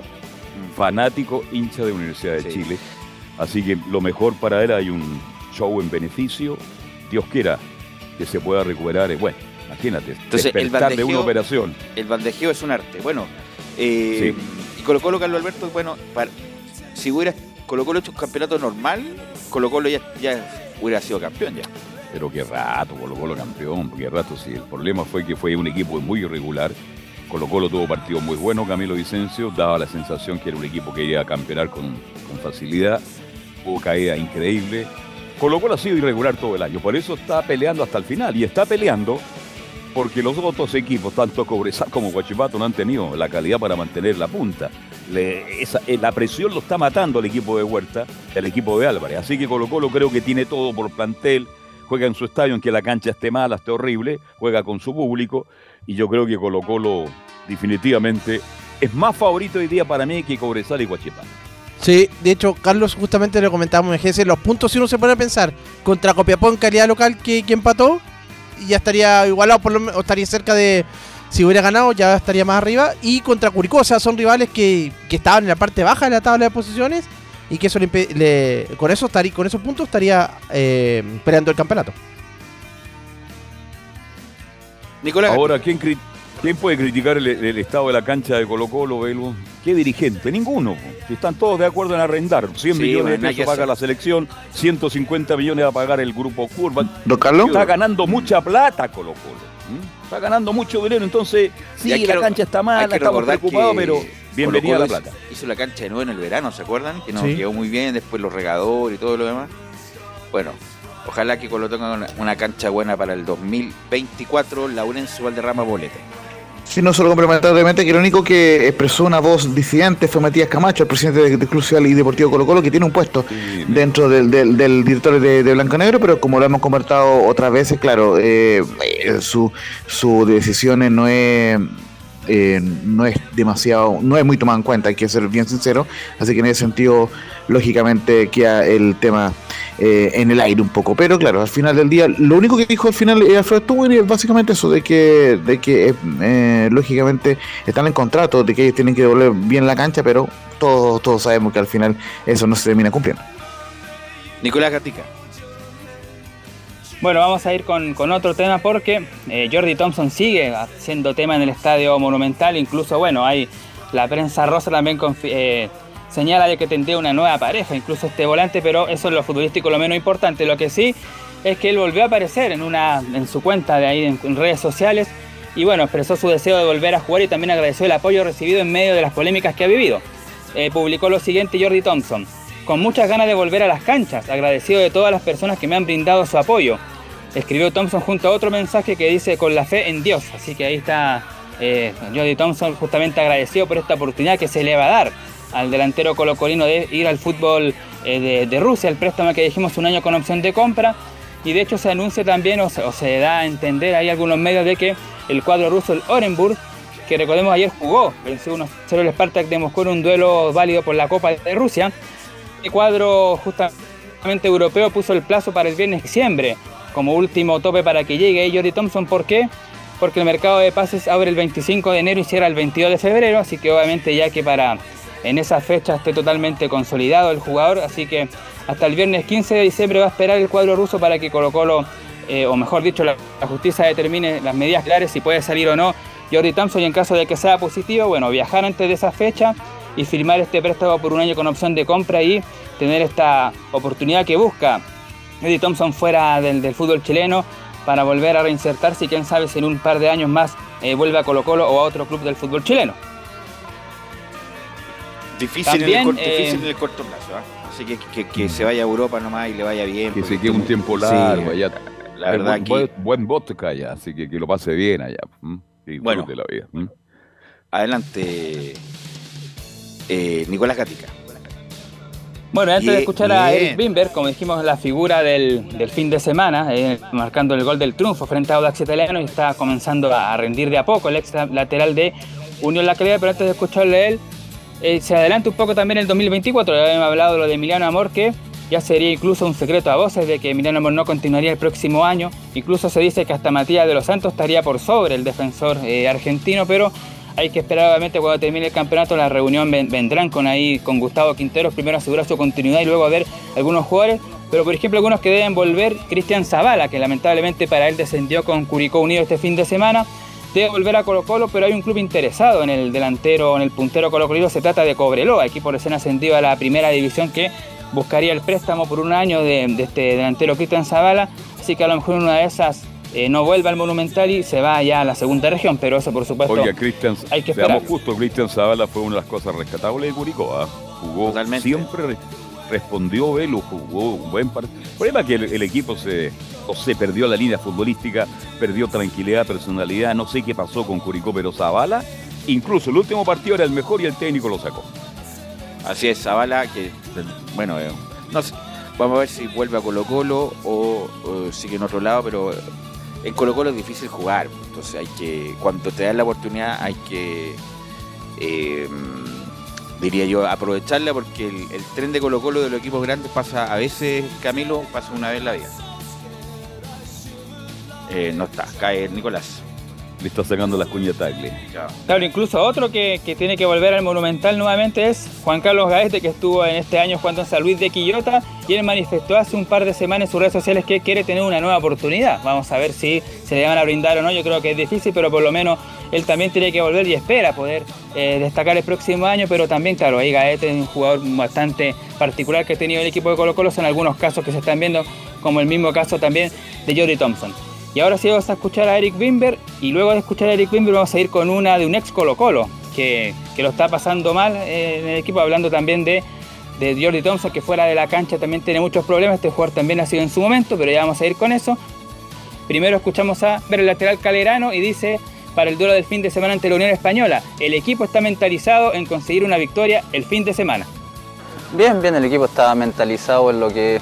Fanático, hincha de Universidad de Sí. Chile. Así que lo mejor para él hay un show en beneficio. Dios quiera que se pueda recuperar. eh, Bueno, imagínate, Entonces, el despertar de una bandejeo- operación. El bandejeo es un arte. Bueno, eh, y Colo Colo, Carlos Alberto, bueno, si hubiera Colo Colo hecho un campeonato normal, Colo Colo ya, hubiera sido campeón ya. Pero qué rato, Colo Colo campeón, qué rato sí. El problema fue que fue un equipo muy irregular. Colo Colo tuvo partidos muy buenos, Camilo Vicencio daba la sensación que era un equipo que iba a campeonar con, con facilidad. Hubo caída increíble. Colo Colo ha sido irregular todo el año, por eso está peleando hasta el final. Y está peleando porque los otros equipos, tanto Cobresal como Guachipato, no han tenido la calidad para mantener la punta. Eh, la presión lo está matando el equipo de Huerta, el equipo de Álvarez. Así que Colo Colo creo que tiene todo por plantel, juega en su estadio, aunque la cancha esté mala, esté horrible, juega con su público, y yo creo que Colo Colo definitivamente es más favorito hoy día para mí que Cobresal y Guachipato. Sí, de hecho, Carlos, justamente le comentábamos en los puntos, si uno se pone a pensar, contra Copiapó en calidad local que, que empató, ya estaría igualado, por lo menos, o estaría cerca de, si hubiera ganado, ya estaría más arriba, y contra Curicó, o sea, son rivales que, que estaban en la parte baja de la tabla de posiciones, y que eso le, le- con eso estaría, con esos puntos estaría eh, peleando el campeonato. Nicolás, Ahora, ¿quién, cri- quién puede criticar el, el estado de la cancha de Colo Colo, Velo? ¿Qué dirigente? Ninguno. Si Están todos de acuerdo en arrendar. 100 Sí, millones de nada pesos paga la selección, 150 millones va a pagar el grupo Curva. ¿Don Carlos? Está ganando mucha plata Colo Colo. Está ganando mucho dinero, entonces sí, la cancha está mala, estamos preocupados, pero bienvenida a la plata. Hizo, hizo la cancha de nuevo en el verano, ¿se acuerdan? Que nos Sí. quedó muy bien, después los regadores y todo lo demás. Bueno, ojalá que Colo tenga una, una cancha buena para el 2024, Laurencio Valderrama Boleta. Sí, no solo complementariamente, que lo único que expresó una voz disidente fue Matías Camacho, el presidente de, de Club Social y Deportivo Colo Colo, que tiene un puesto Sí, dentro del, del, del directorio de, de Blanco Negro, pero como lo hemos conversado otras veces, claro, eh, eh, su, su decisión no es, eh, no es demasiado, no es muy tomada en cuenta, hay que ser bien sincero, así que en ese sentido, lógicamente, queda el tema eh, en el aire un poco, pero claro, al final del día, lo único que dijo al final eh, Alfredo es básicamente eso, de que, de que eh, lógicamente están en contrato, de que ellos tienen que devolver bien la cancha, pero todos, todos sabemos que al final eso no se termina cumpliendo. Nicolás Gatica. Bueno, vamos a ir con, otro tema porque eh, Jordi Thompson sigue haciendo tema en el estadio monumental. Incluso, bueno, hay la prensa rosa también eh, señala de que tendría una nueva pareja, incluso este volante, pero eso es lo futbolístico lo menos importante. Lo que sí es que él volvió a aparecer en, una, en su cuenta de ahí en, en redes sociales y bueno, expresó su deseo de volver a jugar y también agradeció el apoyo recibido en medio de las polémicas que ha vivido. Eh, publicó lo siguiente Jordi Thompson. Con muchas ganas de volver a las canchas, agradecido de todas las personas que me han brindado su apoyo. Escribió Thompson junto a otro mensaje que dice con la fe en Dios. Así que ahí está eh, Jordi Thompson justamente agradecido por esta oportunidad que se le va a dar al delantero colocolino de ir al fútbol eh, de, Rusia, el préstamo que dijimos un año con opción de compra. Y de hecho se anuncia también o se, o se da a entender, hay algunos medios de que el cuadro ruso, el Orenburg, que recordemos ayer jugó, venció 1-0 el Spartak de Moscú en un duelo válido por la Copa de Rusia. El cuadro justamente europeo puso el plazo para el viernes de diciembre como último tope para que llegue Jordi Thompson. ¿Por qué? Porque el mercado de pases abre el 25 de enero y cierra el 22 de febrero, así que obviamente ya que para en esa fecha esté totalmente consolidado el jugador, así que hasta el viernes 15 de diciembre va a esperar el cuadro ruso para que Colo Colo, eh, o mejor dicho, la, la, justicia determine las medidas claras si puede salir o no Jordi Thompson y en caso de que sea positivo, bueno, viajar antes de esa fecha y firmar este préstamo por un año con opción de compra y tener esta oportunidad que busca Jordi Thompson fuera del, del, fútbol chileno para volver a reinsertarse y quién sabe si en un par de años más eh, vuelve a Colo Colo o a otro club del fútbol chileno. Difícil, También, en, el corto, eh, difícil en el corto plazo, ¿eh? así que, que, que, se vaya a Europa nomás y le vaya bien. Que se quede un tiempo largo sí, allá. La verdad buen, que... buen vodka allá, así que que lo pase bien allá. Y Bueno. de la vida. Adelante, eh, Nicolás Gatica. Bueno, antes de escuchar a. Eric Bimber, como dijimos, la figura del, del fin de semana, eh, marcando el gol del triunfo frente a Audax Italiano y está comenzando a rendir de a poco el ex lateral de Unión La Calera, pero antes de escucharle a él, eh, se adelanta un poco también el 2024, ya habíamos hablado de lo de Emiliano Amor, que ya sería incluso un secreto a voces de que Emiliano Amor no continuaría el próximo año, incluso se dice que hasta Matías de los Santos estaría por sobre el defensor eh, argentino, pero hay que esperar obviamente cuando termine el campeonato la reunión ven- vendrán con ahí con Gustavo Quinteros primero asegurar su continuidad y luego a ver algunos jugadores. Pero por ejemplo algunos que deben volver Cristian Zavala que lamentablemente para él descendió con Curicó Unido este fin de semana debe volver a Colo Colo pero hay un club interesado en el delantero en el puntero Colo Colo se trata de Cobreloa equipo recién ascendido a la primera división que buscaría el préstamo por un año de, de este delantero Cristian Zavala. Así que a lo mejor una de esas eh, no vuelve al Monumental y se va ya a la segunda región pero eso por supuesto Oiga, Cristian, hay que seamos justos, Cristian Zavala fue una de las cosas rescatables de Curicó. ¿ah? Jugó Totalmente. siempre, re- respondió Velo, jugó un buen partido. El problema es que el, el equipo se, o se perdió la línea futbolística, perdió tranquilidad, personalidad, no sé qué pasó con Curicó, pero Zavala, incluso el último partido era el mejor y el técnico lo sacó. Así es, Zavala, que bueno, eh, no sé, vamos a ver si vuelve a Colo Colo o, o sigue en otro lado, pero en Colo Colo es difícil jugar, entonces hay que, cuando te dan la oportunidad hay que, eh, diría yo, aprovecharla porque el, el tren de Colo Colo de los equipos grandes pasa, a veces Camilo pasa una vez en la vida. Eh, no está, cae Nicolás. Le está sacando las cuñas tagle. Chao. Claro, incluso otro que, que tiene que volver al Monumental nuevamente es Juan Carlos Gaete, que estuvo en este año jugando en San Luis de Quillota y él manifestó hace un par de semanas en sus redes sociales que quiere tener una nueva oportunidad. Vamos a ver si se le van a brindar o no, yo creo que es difícil, pero por lo menos él también tiene que volver y espera poder eh, destacar el próximo año, pero también, claro, ahí Gaete es un jugador bastante particular que ha tenido el equipo de Colo Colo, son algunos casos que se están viendo, como el mismo caso también de Jordi Thompson. Y ahora sí vamos a escuchar a Eric Bimber y luego de escuchar a Eric Bimber vamos a ir con una de un ex Colo Colo que, que lo está pasando mal eh, en el equipo, hablando también de, de Jordi Thompson que fuera de la cancha también tiene muchos problemas, este jugador también ha sido en su momento, pero ya vamos a ir con eso. Primero escuchamos a ver el lateral Calerano y dice para el duelo del fin de semana ante la Unión Española, el equipo está mentalizado en conseguir una victoria el fin de semana. Bien, bien, el equipo está mentalizado en lo que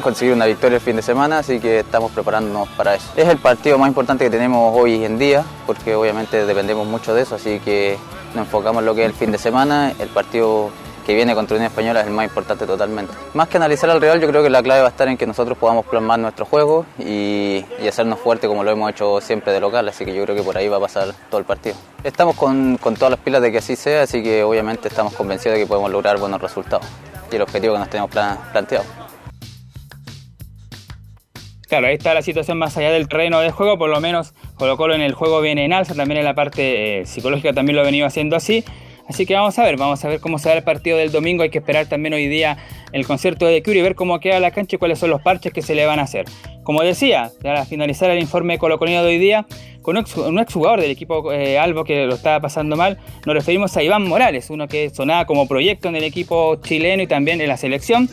conseguir una victoria el fin de semana, así que estamos preparándonos para eso. Es el partido más importante que tenemos hoy en día, porque obviamente dependemos mucho de eso, así que nos enfocamos en lo que es el fin de semana. El partido que viene contra Unión Española es el más importante totalmente. Más que analizar al Real, yo creo que la clave va a estar en que nosotros podamos plasmar nuestro juego y, y hacernos fuerte como lo hemos hecho siempre de local, así que yo creo que por ahí va a pasar todo el partido. Estamos con, con todas las pilas de que así sea, así que obviamente estamos convencidos de que podemos lograr buenos resultados y el objetivo que nos tenemos plan- planteado. Claro, ahí está la situación más allá del terreno de juego, por lo menos Colo Colo en el juego viene en alza, también en la parte eh, psicológica también lo ha venido haciendo así. Así que vamos a ver, vamos a ver cómo se da el partido del domingo. Hay que esperar también hoy día el concierto de Curie ver cómo queda la cancha y cuáles son los parches que se le van a hacer. Como decía, para finalizar el informe colocolino de hoy día, con un exjugador del equipo eh, Albo que lo estaba pasando mal, nos referimos a Iván Morales, uno que sonaba como proyecto en el equipo chileno y también en la selección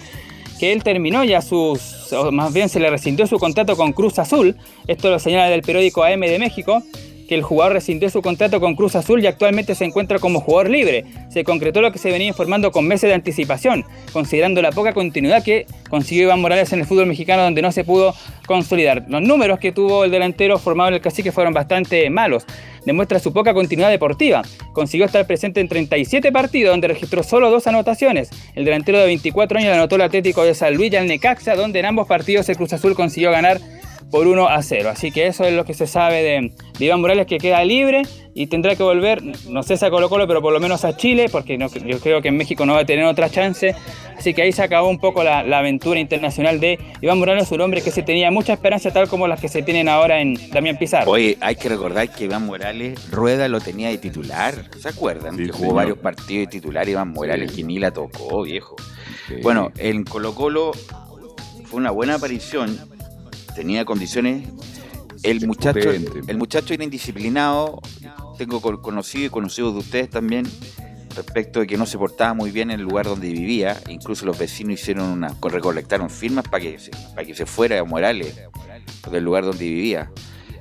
que él terminó ya sus, o más bien se le rescindió su contrato con Cruz Azul, esto lo señala del periódico AM de México, que el jugador rescindió su contrato con Cruz Azul y actualmente se encuentra como jugador libre. Se concretó lo que se venía informando con meses de anticipación, considerando la poca continuidad que consiguió Iván Morales en el fútbol mexicano donde no se pudo consolidar. Los números que tuvo el delantero formado en el cacique fueron bastante malos. Demuestra su poca continuidad deportiva. Consiguió estar presente en 37 partidos donde registró solo dos anotaciones. El delantero de 24 años anotó el Atlético de San Luis y al Necaxa donde en ambos partidos el Cruz Azul consiguió ganar por 1 a 0. Así que eso es lo que se sabe de, de Iván Morales que queda libre y tendrá que volver, no sé si a Colo Colo, pero por lo menos a Chile, porque no- yo creo que en México no va a tener otra chance. Así que ahí se acabó un poco la, la aventura internacional de Iván Morales, un hombre que se tenía mucha esperanza, tal como las que se tienen ahora en Damián Pizarro. Oye, hay que recordar que Iván Morales, Rueda lo tenía de titular. ¿Se acuerdan? Sí, que jugó señor. varios partidos de titular Iván Morales, Sí. que ni la tocó, viejo. Sí. Bueno, en Colo Colo fue una buena aparición, tenía condiciones. El muchacho, potente. el muchacho era indisciplinado, tengo co- conocido y conocidos de ustedes también, respecto de que no se portaba muy bien en el lugar donde vivía. Incluso los vecinos hicieron una, co- recolectaron firmas para que, se- para que se fuera a Morales del lugar donde vivía.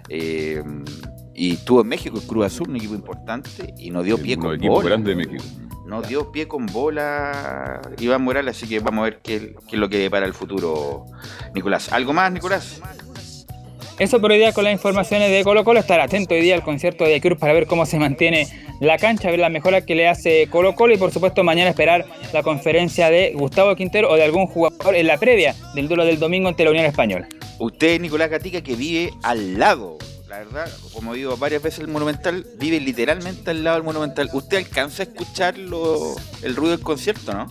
Eh, y estuvo en México, el Cruz Azul, un equipo importante, y no dio pie Un con equipo bola. grande de México. No dio pie con bola Iván Morales, así que vamos a ver qué, qué es lo que para el futuro, Nicolás. ¿Algo más, Nicolás? Eso por hoy día con las informaciones de Colo Colo. Estar atento hoy día al concierto de Cruz para ver cómo se mantiene la cancha, ver las mejoras que le hace Colo Colo y por supuesto mañana esperar la conferencia de Gustavo Quintero o de algún jugador en la previa del duelo del domingo ante la Unión Española. Usted, Nicolás Gatica, que vive al lado, la verdad, como digo varias veces el Monumental, vive literalmente al lado del Monumental. ¿Usted alcanza a escuchar el ruido del concierto, no?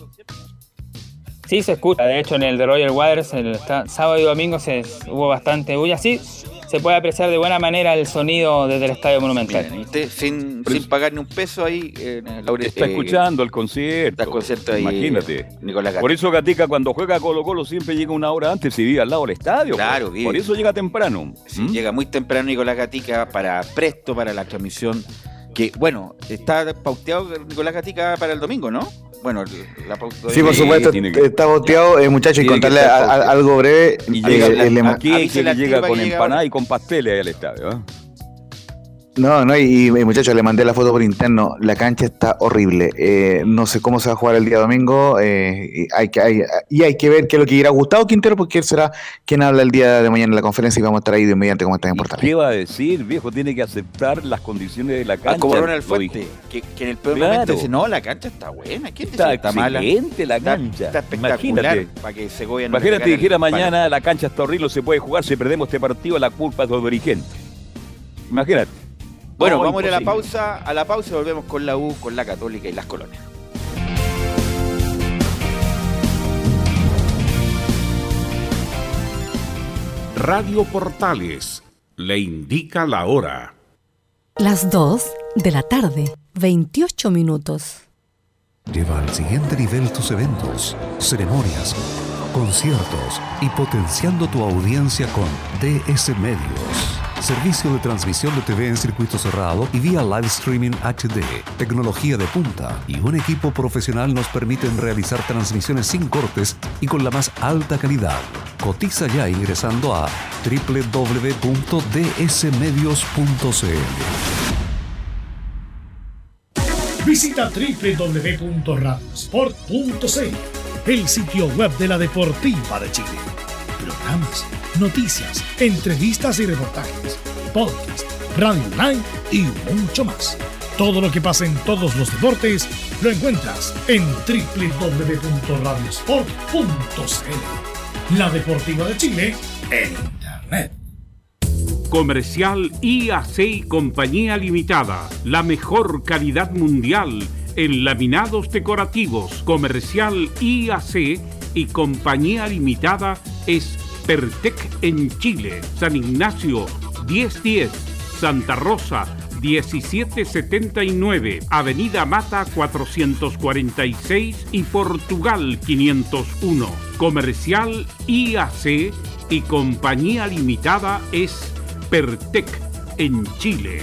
Sí, se escucha. De hecho, en el de Royal Waters, el sábado y domingo se, hubo bastante bulla. Sí, se puede apreciar de buena manera el sonido desde el Estadio Monumental. Miren, y usted sin, sin pagar ni un peso ahí, eh, Laure- Está eh, escuchando el concierto. está el concierto ahí, Imagínate. Nicolás Gatica. Por eso Gatica cuando juega Colo Colo siempre llega una hora antes y vive al lado del estadio. Claro, pues. Por eso llega temprano. Sí, ¿Mm? llega muy temprano Nicolás Gatica para presto para la transmisión. Que bueno, está pauteado Nicolás Gatica para el domingo, ¿no? Bueno, la pauta Sí, por supuesto, que- está boteado, eh, muchachos, y contarle a- a- algo breve. Y eh, llega, el ema- aquí avísele que llega tipo con llega empanada y con pasteles al estadio. ¿eh? No, no, y, y, muchachos, le mandé la foto por interno. La cancha está horrible. Eh, no sé cómo se va a jugar el día domingo. eh, y, hay que, hay- y hay que ver qué es lo que dirá Gustavo Quintero, porque él será quien habla el día de mañana en la conferencia y vamos a estar ahí de inmediato como está ¿Y importante. ¿Qué va a decir, viejo? Tiene que aceptar las condiciones de la Ah, cancha. como Ronald. Fuente, que, que en el peor Claro. momento dice, no, la cancha está buena, ¿quién Está está mala? excelente la cancha. está espectacular Imagínate. para que no Imagínate dijera el mañana la cancha está horrible, no se puede jugar, si perdemos este partido, la culpa es de los dirigentes. Imagínate. Bueno, No, vamos a ir a la pausa, a la pausa y volvemos con la U, con la Católica y las colonias. Radio Portales le indica la hora. Las 2 de la tarde, 28 minutos. Lleva al siguiente nivel tus eventos, ceremonias, conciertos y potenciando tu audiencia con DS Medios. Servicio de transmisión de TV en circuito cerrado y vía live streaming HD. Tecnología de punta y un equipo profesional nos permiten realizar transmisiones sin cortes y con la más alta calidad. Cotiza ya ingresando a www.dsmedios.cl. Visita www.radiosport.cl, el sitio web de la Deportiva de Chile. Programas, noticias, entrevistas y reportajes, podcast, radio online y mucho más. Todo lo que pasa en todos los deportes lo encuentras en www.radiosport.cl. La Deportiva de Chile en Internet. Comercial IAC Compañía Limitada. La mejor calidad mundial en laminados decorativos. Comercial IAC y Compañía Limitada es Pertec en Chile. San Ignacio 1010. Santa Rosa 1779, Avenida Mata 446 y Portugal 501. Comercial IAC y Compañía Limitada es Pertec en Chile.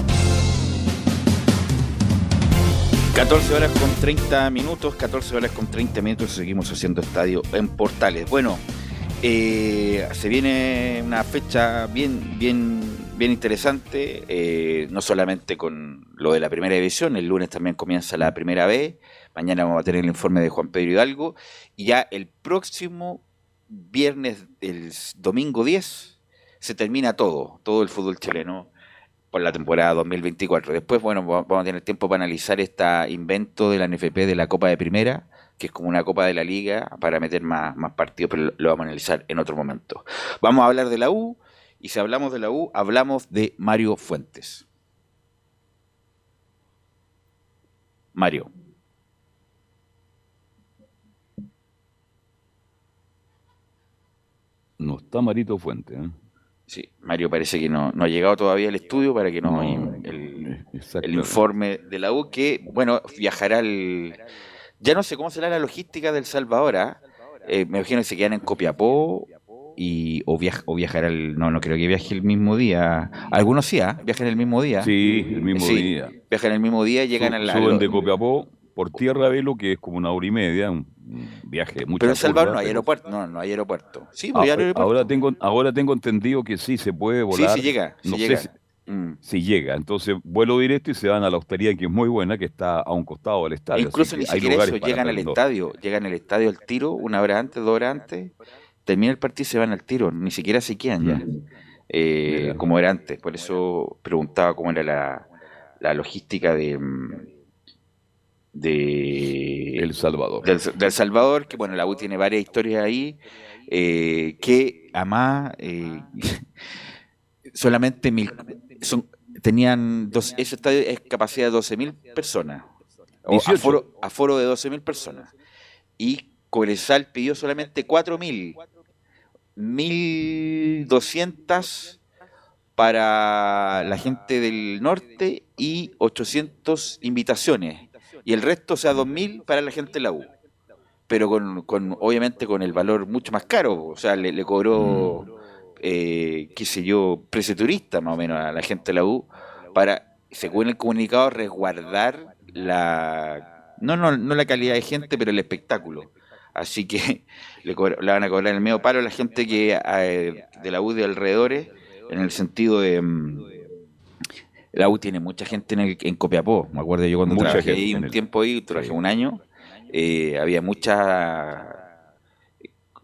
14 horas con 30 minutos, 14 horas con 30 minutos, seguimos haciendo estadio en Portales. Bueno, eh, se viene una fecha bien, bien, bien interesante, eh, no solamente con lo de la primera división, el lunes también comienza la primera B, mañana vamos a tener el informe de Juan Pedro Hidalgo, y ya el próximo viernes, el domingo 10, se termina todo, todo el fútbol chileno por la temporada 2024. Después, bueno, vamos a tener tiempo para analizar este invento de la NFP de la Copa de Primera, que es como una Copa de la Liga, para meter más, más partidos, pero lo vamos a analizar en otro momento. Vamos a hablar de la U, y si hablamos de la U, hablamos de Mario Fuentes. Mario. No está Marito Fuentes, ¿eh? Sí, Mario parece que no, no ha llegado todavía al estudio para que no, el, el, informe de la U, que, bueno, viajará al... Ya no sé cómo será la logística del Salvador, ¿ah? eh, me imagino que se quedan en Copiapó y, o, viaja, o viajar al... No, no creo que viaje el mismo día. Algunos sí, ¿ah? Viajan el mismo día. Sí, el mismo día. Viajan el mismo día, llegan a la... Suben de Copiapó por tierra Velo, que es como una hora y media, un viaje mucho. Pero en Salvador no hay aeropuerto, no, no hay aeropuerto. Sí, pues, aeropuerto. Ahora tengo, ahora tengo entendido que sí se puede volar. Sí, sí llega, no llega. Sé mm. si, llega. Entonces, vuelo directo y se van a la hostería, que es muy buena, que está a un costado del estadio. incluso ni siquiera eso, llegan al estadio, llegan al estadio al tiro, una hora antes, dos horas antes, termina el partido y se van al tiro, ni siquiera se quedan ya. Mm. Eh, como era antes. Por eso preguntaba cómo era la, la logística de mm, de El Salvador. Del, Salvador, que bueno, la U tiene varias historias ahí, eh, que además eh, solamente mil, son, tenían dos, ese estadio es capacidad de 12.000 personas, o aforo, aforo de 12.000 personas, y Cobresal pidió solamente 4.000, 1.200 para la gente del norte y 800 invitaciones y el resto, o sea, 2.000 para la gente de la U. Pero con, con, obviamente con el valor mucho más caro, o sea, le, cobró, mm. eh, qué sé yo, precio turista más o menos a la gente de la U, para, según el comunicado, resguardar la, no, no, no la calidad de gente, pero el espectáculo. Así que le, van a cobrar el medio paro a la gente que eh, de la U de alrededores, en el sentido de mm, la U tiene mucha gente en, en Copiapó. Me acuerdo yo cuando trabajé ahí un tiempo ahí, trabajé un año, eh, había mucha...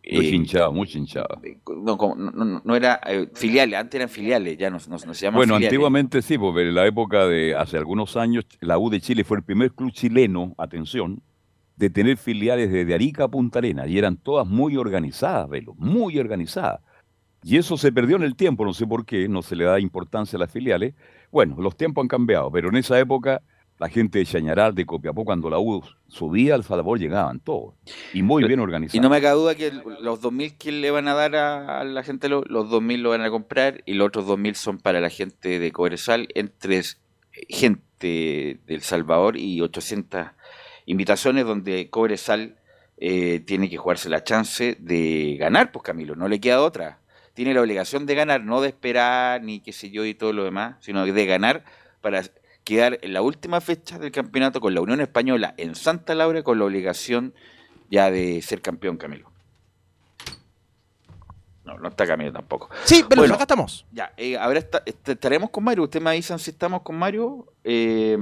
Eh, muy hinchado, muy hinchado. No, no, no, era eh, filiales, antes eran filiales, ya no, no, se llaman Bueno, antiguamente sí, porque en la época de hace algunos años, la U de Chile fue el primer club chileno, atención, de tener filiales desde Arica a Punta Arenas, y eran todas muy organizadas, velo, muy organizadas. Y eso se perdió en el tiempo, no sé por qué, no se le da importancia a las filiales, bueno, los tiempos han cambiado, pero en esa época la gente de Chañaral, de Copiapó, cuando la U subía al Salvador, llegaban todos. Y muy bien organizados. Y no me cabe duda que los 2.000 que le van a dar a, la gente, los 2.000 lo van a comprar y los otros 2.000 son para la gente de Cobresal, entre gente del Salvador y 800 invitaciones donde Cobresal eh, tiene que jugarse la chance de ganar, pues Camilo, no le queda otra tiene la obligación de ganar, no de esperar ni qué sé yo y todo lo demás, sino de ganar para quedar en la última fecha del campeonato con la Unión Española en Santa Laura con la obligación ya de ser campeón, Camilo. No, no está Camilo tampoco. Sí, pero acá estamos. Ya, eh, ahora estaremos con Mario. Usted me avisan si estamos con Mario. Eh,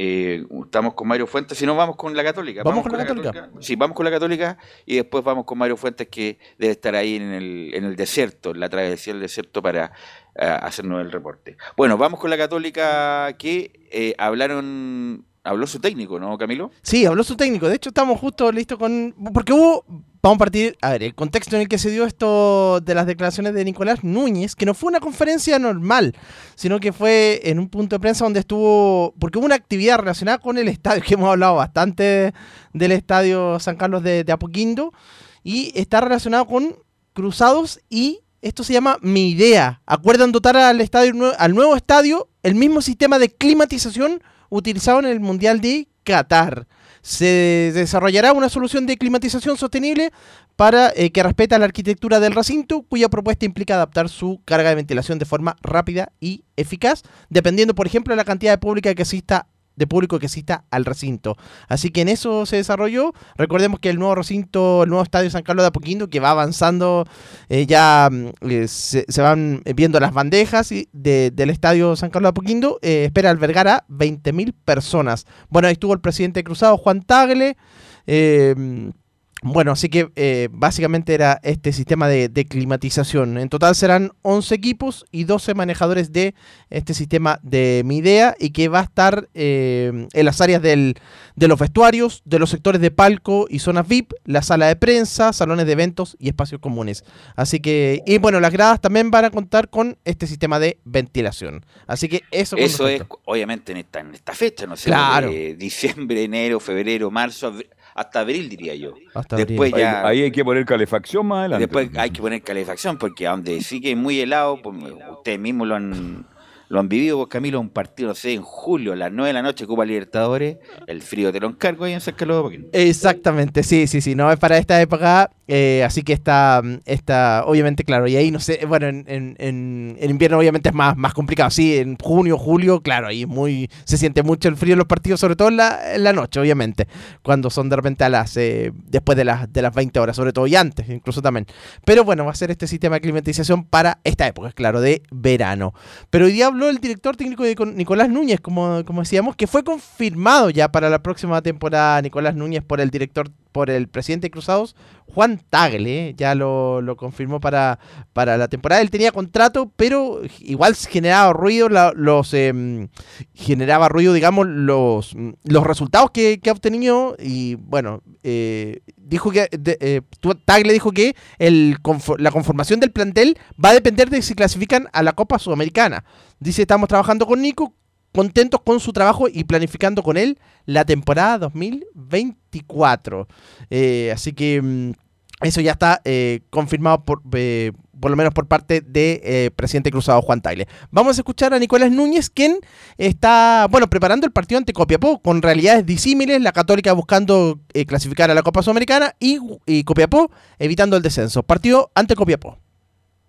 eh, estamos con Mario Fuentes, si no vamos con la Católica. ¿Vamos, con, la, Católica? Sí, vamos con la Católica y después vamos con Mario Fuentes que debe estar ahí en el, en el desierto, en la travesía del desierto para eh, hacernos el reporte. Bueno, vamos con la Católica que eh, hablaron Habló su técnico, ¿no, Camilo? Sí, habló su técnico. De hecho, estamos justo listos con. Porque hubo. Vamos a partir. A ver, el contexto en el que se dio esto de las declaraciones de Nicolás Núñez, que no fue una conferencia normal, sino que fue en un punto de prensa donde estuvo. Porque hubo una actividad relacionada con el estadio, que hemos hablado bastante del estadio San Carlos de, Apoquindo, y está relacionado con Cruzados y esto se llama Mi Idea. Acuerdan dotar al, estadio, al nuevo estadio el mismo sistema de climatización utilizado en el Mundial de Qatar. Se desarrollará una solución de climatización sostenible para eh, que respeta la arquitectura del recinto, cuya propuesta implica adaptar su carga de ventilación de forma rápida y eficaz, dependiendo, por ejemplo, de la cantidad de pública que exista de público que exista al recinto. Así que en eso se desarrolló. Recordemos que el nuevo recinto, el nuevo estadio San Carlos de Apoquindo, que va avanzando, eh, ya mm, eh, se, van viendo las bandejas del estadio San Carlos de Apoquindo, eh, espera albergar a 20.000 personas. Bueno, ahí estuvo el presidente cruzado Juan Tagle. Eh, bueno, así que eh, básicamente era este sistema de, de climatización. En total serán 11 equipos y 12 manejadores de este sistema de Mi Idea y que va a estar eh, en las áreas del- de los vestuarios, de los sectores de palco y zonas VIP, la sala de prensa, salones de eventos y espacios comunes. Así que, y bueno, las gradas también van a contar con este sistema de ventilación. Así que eso Eso es, obviamente, en esta, en esta fecha, no sé, Claro. de diciembre, enero, febrero, marzo, hasta abril, diría yo. Hasta Después abril. ya... Ahí hay que poner calefacción más adelante. Después hay que poner calefacción porque donde sí que es muy helado, pues, ustedes mismos lo han, lo han vivido, pues, Camilo, un partido, no sé, en julio, a las 9 de la noche, Copa Libertadores, el frío te lo encargo ahí en San Carlos. Exactamente, sí, sí, sí, no es para esta época, eh, así que está, está, obviamente, claro, y ahí no sé, bueno, en, en- en- invierno obviamente es más, más complicado, sí, en junio, julio, claro, ahí es muy, se siente mucho el frío en los partidos, sobre todo en la, en la noche, obviamente, cuando son de repente a las, eh, después de las, de las 20 horas, sobre todo, y antes, incluso también. Pero bueno, va a ser este sistema de climatización para esta época, claro, de verano. Pero hoy día habló el director técnico de Nicolás Núñez, como, como decíamos, que fue confirmado ya para la próxima temporada Nicolás Núñez por el director, por el presidente de Cruzados, Juan Tagle, ¿eh? ya lo, lo confirmó para, para la temporada. Él tenía contrato, pero igual generaba ruido, la- los em, generaba ruido, digamos, los, los resultados que, que ha obtenido. Y bueno, eh, dijo que eh, Tagle dijo que el, la conformación del plantel va a depender de si clasifican a la Copa Sudamericana. Dice, estamos trabajando con Nico, contentos con su trabajo y planificando con él la temporada 2024. Eh, así que mm, eso ya está eh, confirmado por, eh, por lo menos por parte de, presidente cruzado Juan Tagle. Vamos a escuchar a Nicolás Núñez, quien está, bueno, preparando el partido ante Copiapó con realidades disímiles, la Católica buscando clasificar a la Copa Sudamericana y, y Copiapó evitando el descenso. Partido ante Copiapó.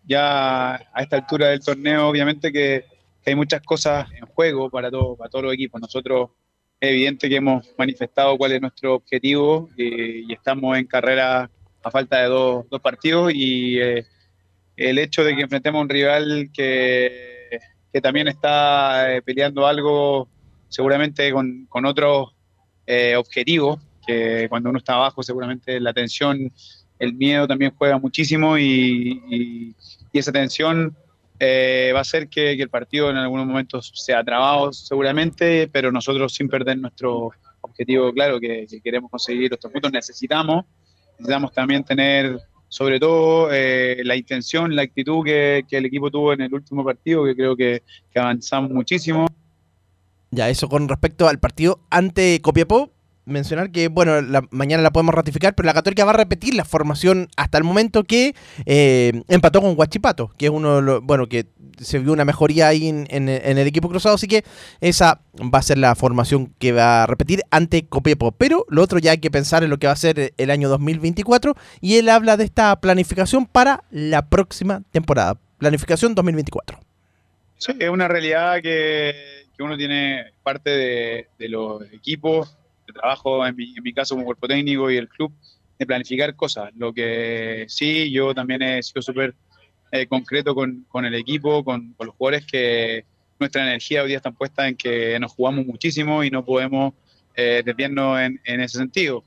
ya a esta altura del torneo, obviamente que hay muchas cosas en juego para, todo, para todos los equipos. Nosotros es evidente que hemos manifestado cuál es nuestro objetivo eh, y estamos en carrera a falta de dos, dos partidos y eh, el hecho de que enfrentemos a un rival que, también está eh, peleando algo seguramente con, otros objetivos, que cuando uno está abajo seguramente la tensión, el miedo también juega muchísimo y- y esa tensión eh, va a hacer que, el partido en algunos momentos sea trabado seguramente, pero nosotros sin perder nuestro objetivo claro, que, que queremos conseguir estos puntos, necesitamos, necesitamos también tener sobre todo eh, la intención, la actitud que, el equipo tuvo en el último partido, que creo que avanzamos muchísimo. Ya, eso con respecto al partido ante Copiapó. Mencionar que, bueno, la, mañana la podemos ratificar, pero la Católica va a repetir la formación hasta el momento que eh, empató con Huachipato, que es uno de los, bueno, que se vio una mejoría ahí en, el equipo cruzado, así que esa va a ser la formación que va a repetir ante Copiapó. Pero lo otro ya hay que pensar en lo que va a ser el año 2024 y él habla de esta planificación para la próxima temporada. Planificación 2024. Sí, es una realidad que, uno tiene parte de los equipos de trabajo, en mi, en mi caso como cuerpo técnico y el club, de planificar cosas. Lo que sí, yo también he sido súper eh, concreto con, con el equipo, con, los jugadores, que nuestra energía hoy día está puesta en que nos jugamos muchísimo y no podemos eh, desviarnos en, ese sentido.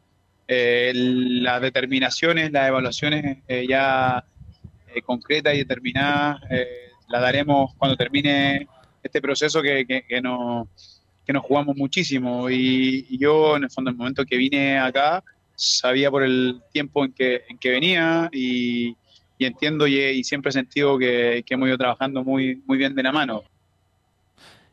Eh, las determinaciones, las evaluaciones eh, ya concretas y determinadas las daremos cuando termine este proceso que, que, que nos, que nos jugamos muchísimo. Y, yo, en el fondo, el momento que vine acá, sabía por el tiempo en que, en que venía y, y entiendo y, y siempre he sentido que, que hemos ido trabajando muy, muy bien de la mano.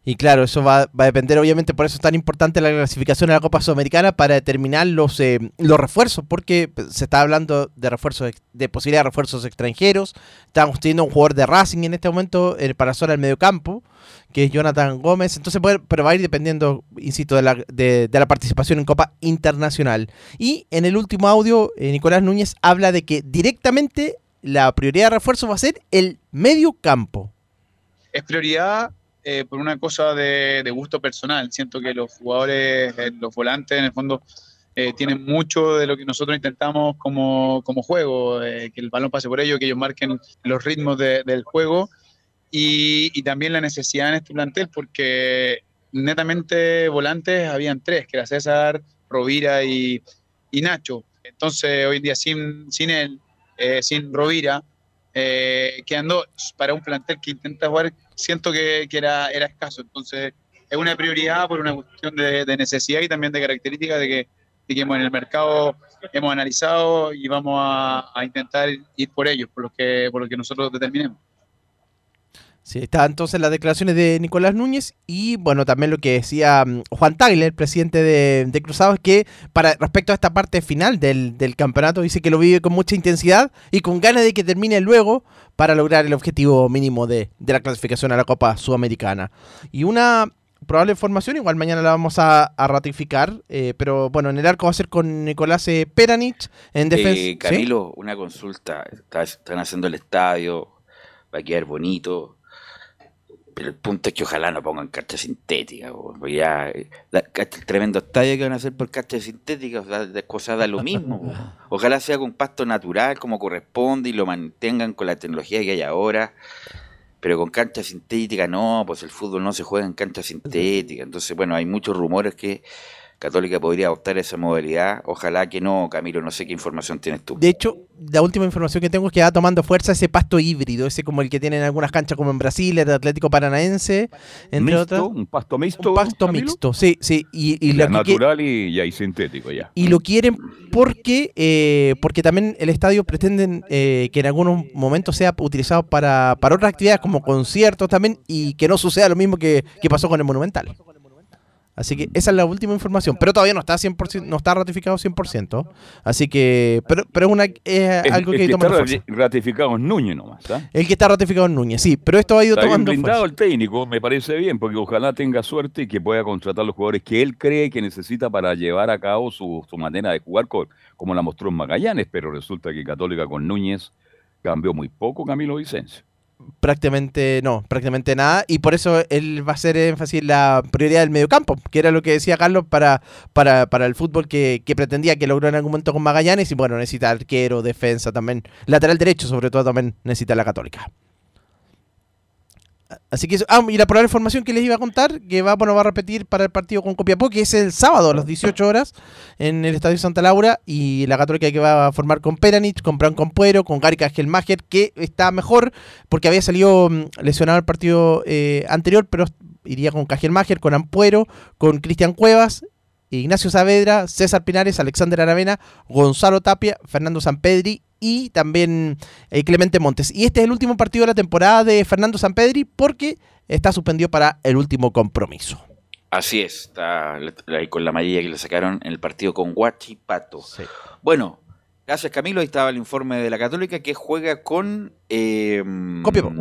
Y claro, eso va, va, a depender, obviamente, por eso es tan importante la clasificación a la Copa Sudamericana para determinar los, eh, los refuerzos, porque se está hablando de refuerzos, de posibilidad de refuerzos extranjeros. Estamos teniendo un jugador de Racing en este momento eh, para zona del mediocampo, que es Jonathan Gómez. Entonces, puede, pero va a ir dependiendo, insisto, de la, de, la participación en Copa Internacional. Y en el último audio, eh, Nicolás Núñez habla de que directamente la prioridad de refuerzo va a ser el medio campo. Es prioridad eh, por una cosa de, gusto personal. Siento que los jugadores, eh, los volantes, en el fondo, eh, tienen mucho de lo que nosotros intentamos como, como juego, que el balón pase por ellos, que ellos marquen los ritmos de, del juego y, y, también la necesidad en este plantel, porque netamente volantes habían tres, que era César, Rovira y, y Nacho. Entonces, hoy en día, sin, sin él, sin Rovira, eh, quedando para un plantel que intenta jugar, siento que, que, era, era escaso. Entonces, es una prioridad por una cuestión de, necesidad y también de características de que, de en el mercado hemos analizado y vamos a, a, intentar ir por ellos, por lo que, por lo que nosotros determinemos. Sí, está entonces las declaraciones de Nicolás Núñez y bueno, también lo que decía um, Juan Tagler, presidente de, de, Cruzados, que para respecto a esta parte final del, del, campeonato dice que lo vive con mucha intensidad y con ganas de que termine luego para lograr el objetivo mínimo de, de la clasificación a la Copa Sudamericana. Y una probable formación, igual mañana la vamos a, a ratificar, eh, pero bueno, en el arco va a ser con Nicolás eh, Peranich en defensa. Eh, Camilo, ¿sí? una consulta, Está, están haciendo el estadio, va a quedar bonito el punto es que ojalá no pongan cancha sintética, porque ya la, el tremendo estadio que van a hacer por cancha sintética, o sea, de cosas da lo mismo. Ojalá sea con pasto natural como corresponde y lo mantengan con la tecnología que hay ahora. Pero con cancha sintética no, pues el fútbol no se juega en cancha sintética. Entonces, bueno, hay muchos rumores que Católica podría adoptar esa modalidad. Ojalá que no, Camilo, no sé qué información tienes tú. De hecho, la última información que tengo es que va tomando fuerza ese pasto híbrido, ese como el que tienen algunas canchas como en Brasil, el Atlético Paranaense, entre mixto, otras. Un pasto mixto. Un pasto Camilo? mixto, sí, sí. Y, y lo natural que, y, y, ahí sintético ya. Y lo quieren porque, eh, porque también el estadio pretenden eh, que en algunos momentos sea utilizado para, para otras actividades como conciertos también y que no suceda lo mismo que, que pasó con el Monumental. Así que esa es la última información, pero todavía no está 100%, no está ratificado 100%. Así que, pero, pero es, una, es el, algo que, el que toma está ratificado es Núñez nomás. ¿está? El que está ratificado es Núñez, sí, pero esto ha ido está tomando bien blindado fuerza. el técnico, me parece bien, porque ojalá tenga suerte y que pueda contratar los jugadores que él cree que necesita para llevar a cabo su, su manera de jugar, con, como la mostró en Magallanes, pero resulta que Católica con Núñez cambió muy poco Camilo Vicencio prácticamente no, prácticamente nada, y por eso él va a hacer énfasis en la prioridad del mediocampo, que era lo que decía Carlos para, para, para el fútbol que, que, pretendía que logró en algún momento con Magallanes, y bueno, necesita arquero, defensa también, lateral derecho sobre todo también necesita la católica. Así que eso, ah, y la probable formación que les iba a contar, que va, bueno, va a repetir para el partido con Copiapó, que es el sábado a las 18 horas en el Estadio Santa Laura, y la Católica que va a formar con Peranich, con Bran Compuero, con Gary Gelmacher, que está mejor porque había salido lesionado el partido eh, anterior, pero iría con Cajelmacher, con Ampuero, con Cristian Cuevas, Ignacio Saavedra, César Pinares, Alexander Aravena, Gonzalo Tapia, Fernando Sampedri y también eh, Clemente Montes. Y este es el último partido de la temporada de Fernando Sampedri porque está suspendido para el último compromiso. Así es, está ahí con la amarilla que le sacaron en el partido con Guachipato. Sí. Bueno, gracias Camilo, ahí estaba el informe de la Católica que juega con eh, Copiapó.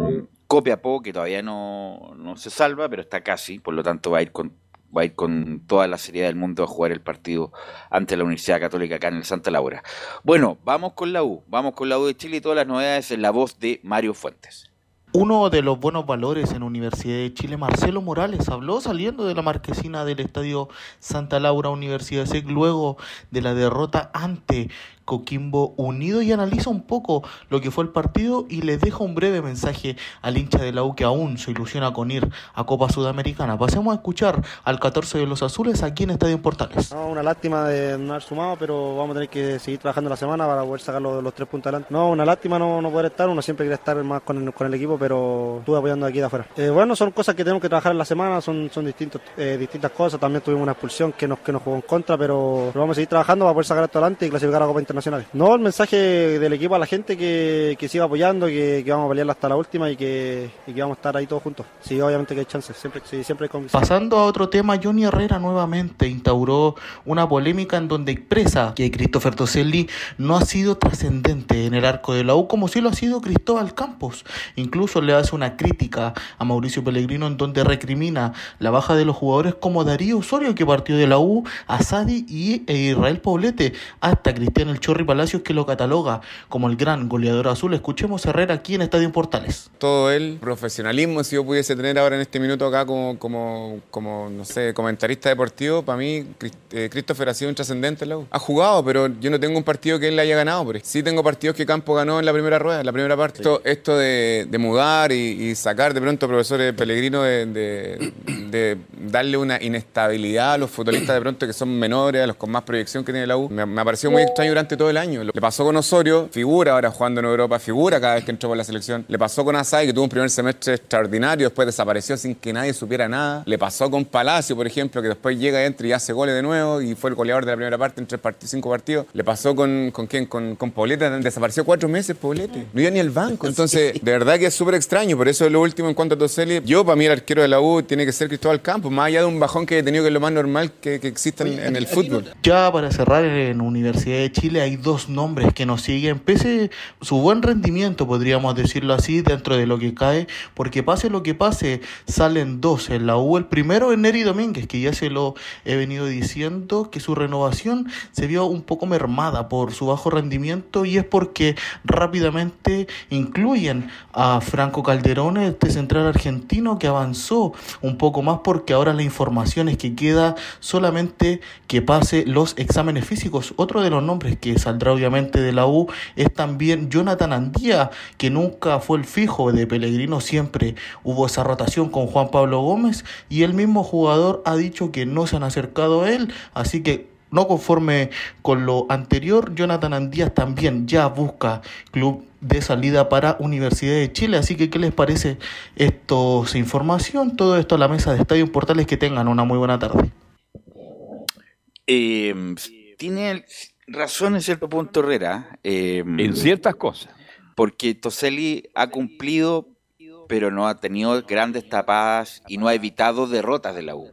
Copiapó, que todavía no, no se salva, pero está casi, por lo tanto va a ir con va a ir con toda la seriedad del mundo a jugar el partido ante la Universidad Católica acá en el Santa Laura. Bueno, vamos con la U, vamos con la U de Chile y todas las novedades en la voz de Mario Fuentes. Uno de los buenos valores en Universidad de Chile, Marcelo Morales, habló saliendo de la marquesina del Estadio Santa Laura Universidad SEC luego de la derrota ante Coquimbo Unido y analiza un poco lo que fue el partido y les deja un breve mensaje al hincha de la U que aún se ilusiona con ir a Copa Sudamericana. Pasemos a escuchar al 14 de los Azules aquí en Estadio Portales. No, una lástima de no haber sumado, pero vamos a tener que seguir trabajando la semana para poder sacar los, tres puntos adelante. No, una lástima no, no poder estar, uno siempre quiere estar más con el, con el equipo, pero estuve apoyando aquí de afuera. Eh, bueno, son cosas que tenemos que trabajar en la semana, son, son distintos, eh, distintas cosas. También tuvimos una expulsión que nos, que nos jugó en contra, pero, pero vamos a seguir trabajando para poder sacar esto adelante y clasificar a Copa Internacional No, el mensaje del equipo a la gente que, que siga apoyando, que, que vamos a pelear hasta la última y que, y que vamos a estar ahí todos juntos. Sí, obviamente que hay chances, siempre, sí, siempre hay convicción. Pasando a otro tema, Johnny Herrera nuevamente instauró una polémica en donde expresa que Christopher Toselli no ha sido trascendente en el arco de la U como si lo ha sido Cristóbal Campos. Incluso le hace una crítica a Mauricio Pellegrino en donde recrimina la baja de los jugadores como Darío Osorio que partió de la U, a Sadi y e Israel Poblete, hasta Cristian El Chorri Palacios que lo cataloga como el gran goleador azul. Escuchemos a Herrera aquí en Estadio Portales. Todo el profesionalismo, si yo pudiese tener ahora en este minuto acá como, como, como no sé, comentarista deportivo, para mí eh, Christopher ha sido un trascendente en la U. Ha jugado, pero yo no tengo un partido que él le haya ganado. Sí tengo partidos que Campo ganó en la primera rueda, en la primera parte. Esto, de, de, mudar y, sacar de pronto profesores Pellegrino de, de, de darle una inestabilidad a los futbolistas de pronto que son menores, a los con más proyección que tiene la U. Me, me ha parecido muy extraño durante todo el año. Le pasó con Osorio, figura ahora jugando en Europa, figura cada vez que entró por la selección. Le pasó con Asai, que tuvo un primer semestre extraordinario, después desapareció sin que nadie supiera nada. Le pasó con Palacio, por ejemplo, que después llega, entra y hace goles de nuevo y fue el goleador de la primera parte en tres partidos, cinco partidos. Le pasó con, con quién? Con, con Poblete, desapareció cuatro meses Poblete. No iba ni al banco. Entonces, de verdad que es súper extraño. Por eso lo último en cuanto a Toseli, yo para mí el arquero de la U tiene que ser Cristóbal Campos, más allá de un bajón que he tenido que es lo más normal que, que exista en, el fútbol. Ya para cerrar en Universidad de Chile hay dos nombres que nos siguen, pese su buen rendimiento, podríamos decirlo así, dentro de lo que cae, porque pase lo que pase, salen dos en la U. El primero es Neri Domínguez, que ya se lo he venido diciendo, que su renovación se vio un poco mermada por su bajo rendimiento y es porque rápidamente incluyen a Franco Calderón, este central argentino que avanzó un poco más porque ahora la información es que queda solamente que pase los exámenes físicos. Otro de los nombres que saldrá obviamente de la U es también Jonathan Andía, que nunca fue el fijo de Pellegrino, siempre hubo esa rotación con Juan Pablo Gómez y el mismo jugador ha dicho que no se han acercado a él, así que no conforme con lo anterior, Jonathan Andías también ya busca club de salida para Universidad de Chile. Así que, ¿qué les parece esto? información? Todo esto a la mesa de Estadio Portales. Que tengan una muy buena tarde. Eh, tiene razón en cierto punto Herrera. Eh, en ciertas cosas. Porque Toselli ha cumplido, pero no ha tenido grandes tapadas y no ha evitado derrotas de la U.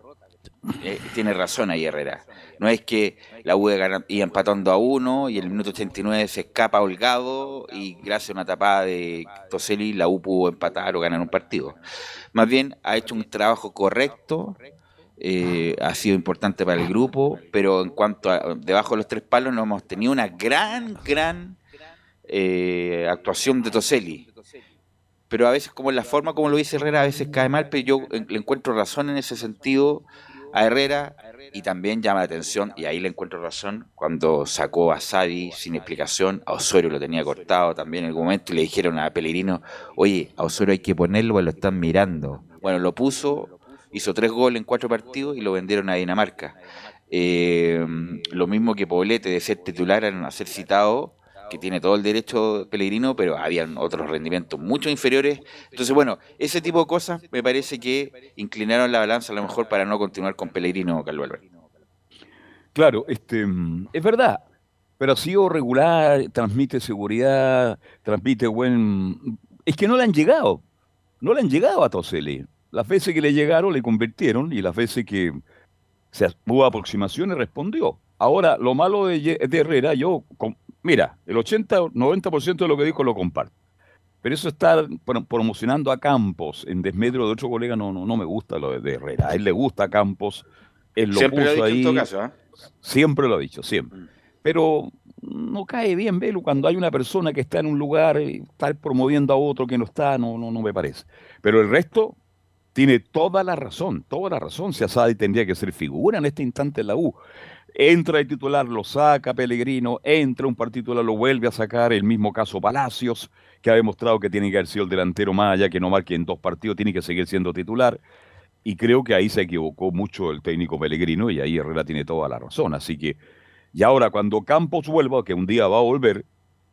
Eh, tiene razón ahí Herrera. No es que la U iba empatando a uno y el minuto 89 se escapa holgado y gracias a una tapada de Toselli la U pudo empatar o ganar un partido. Más bien ha hecho un trabajo correcto, eh, ha sido importante para el grupo, pero en cuanto a debajo de los tres palos no hemos tenido una gran, gran eh, actuación de Toselli. Pero a veces, como la forma como lo dice Herrera, a veces cae mal, pero yo le encuentro razón en ese sentido a Herrera y también llama la atención, y ahí le encuentro razón, cuando sacó a Sadi sin explicación, a Osorio lo tenía cortado también en algún momento y le dijeron a Pellegrino, oye, a Osorio hay que ponerlo, lo están mirando. Bueno, lo puso, hizo tres goles en cuatro partidos y lo vendieron a Dinamarca. Eh, lo mismo que Poblete de ser titular a ser citado que tiene todo el derecho Pellegrino, pero habían otros rendimientos mucho inferiores. Entonces, bueno, ese tipo de cosas me parece que inclinaron la balanza a lo mejor para no continuar con Pellegrino o Calvo Claro, este, es verdad, pero ha sido regular, transmite seguridad, transmite buen... Es que no le han llegado, no le han llegado a Toseli. Las veces que le llegaron le convirtieron y las veces que se hubo aproximaciones respondió. Ahora, lo malo de, de Herrera, yo Mira, el 80-90% de lo que dijo lo comparto. Pero eso está promocionando a Campos en desmedro de otro colega no, no, no me gusta lo de Herrera. A él le gusta a Campos. Él lo siempre puso lo ha dicho ahí. En caso, ¿eh? Siempre lo ha dicho, siempre. Mm. Pero no cae bien, Velo, cuando hay una persona que está en un lugar y está promoviendo a otro que no está, no, no, no me parece. Pero el resto tiene toda la razón, toda la razón. Si Asadi tendría que ser figura en este instante en la U entra el titular, lo saca Pellegrino, entra un partido titular, lo vuelve a sacar, el mismo caso Palacios, que ha demostrado que tiene que haber sido el delantero más allá que no marque en dos partidos, tiene que seguir siendo titular. Y creo que ahí se equivocó mucho el técnico Pellegrino y ahí Herrera tiene toda la razón. Así que, y ahora cuando Campos vuelva, que un día va a volver,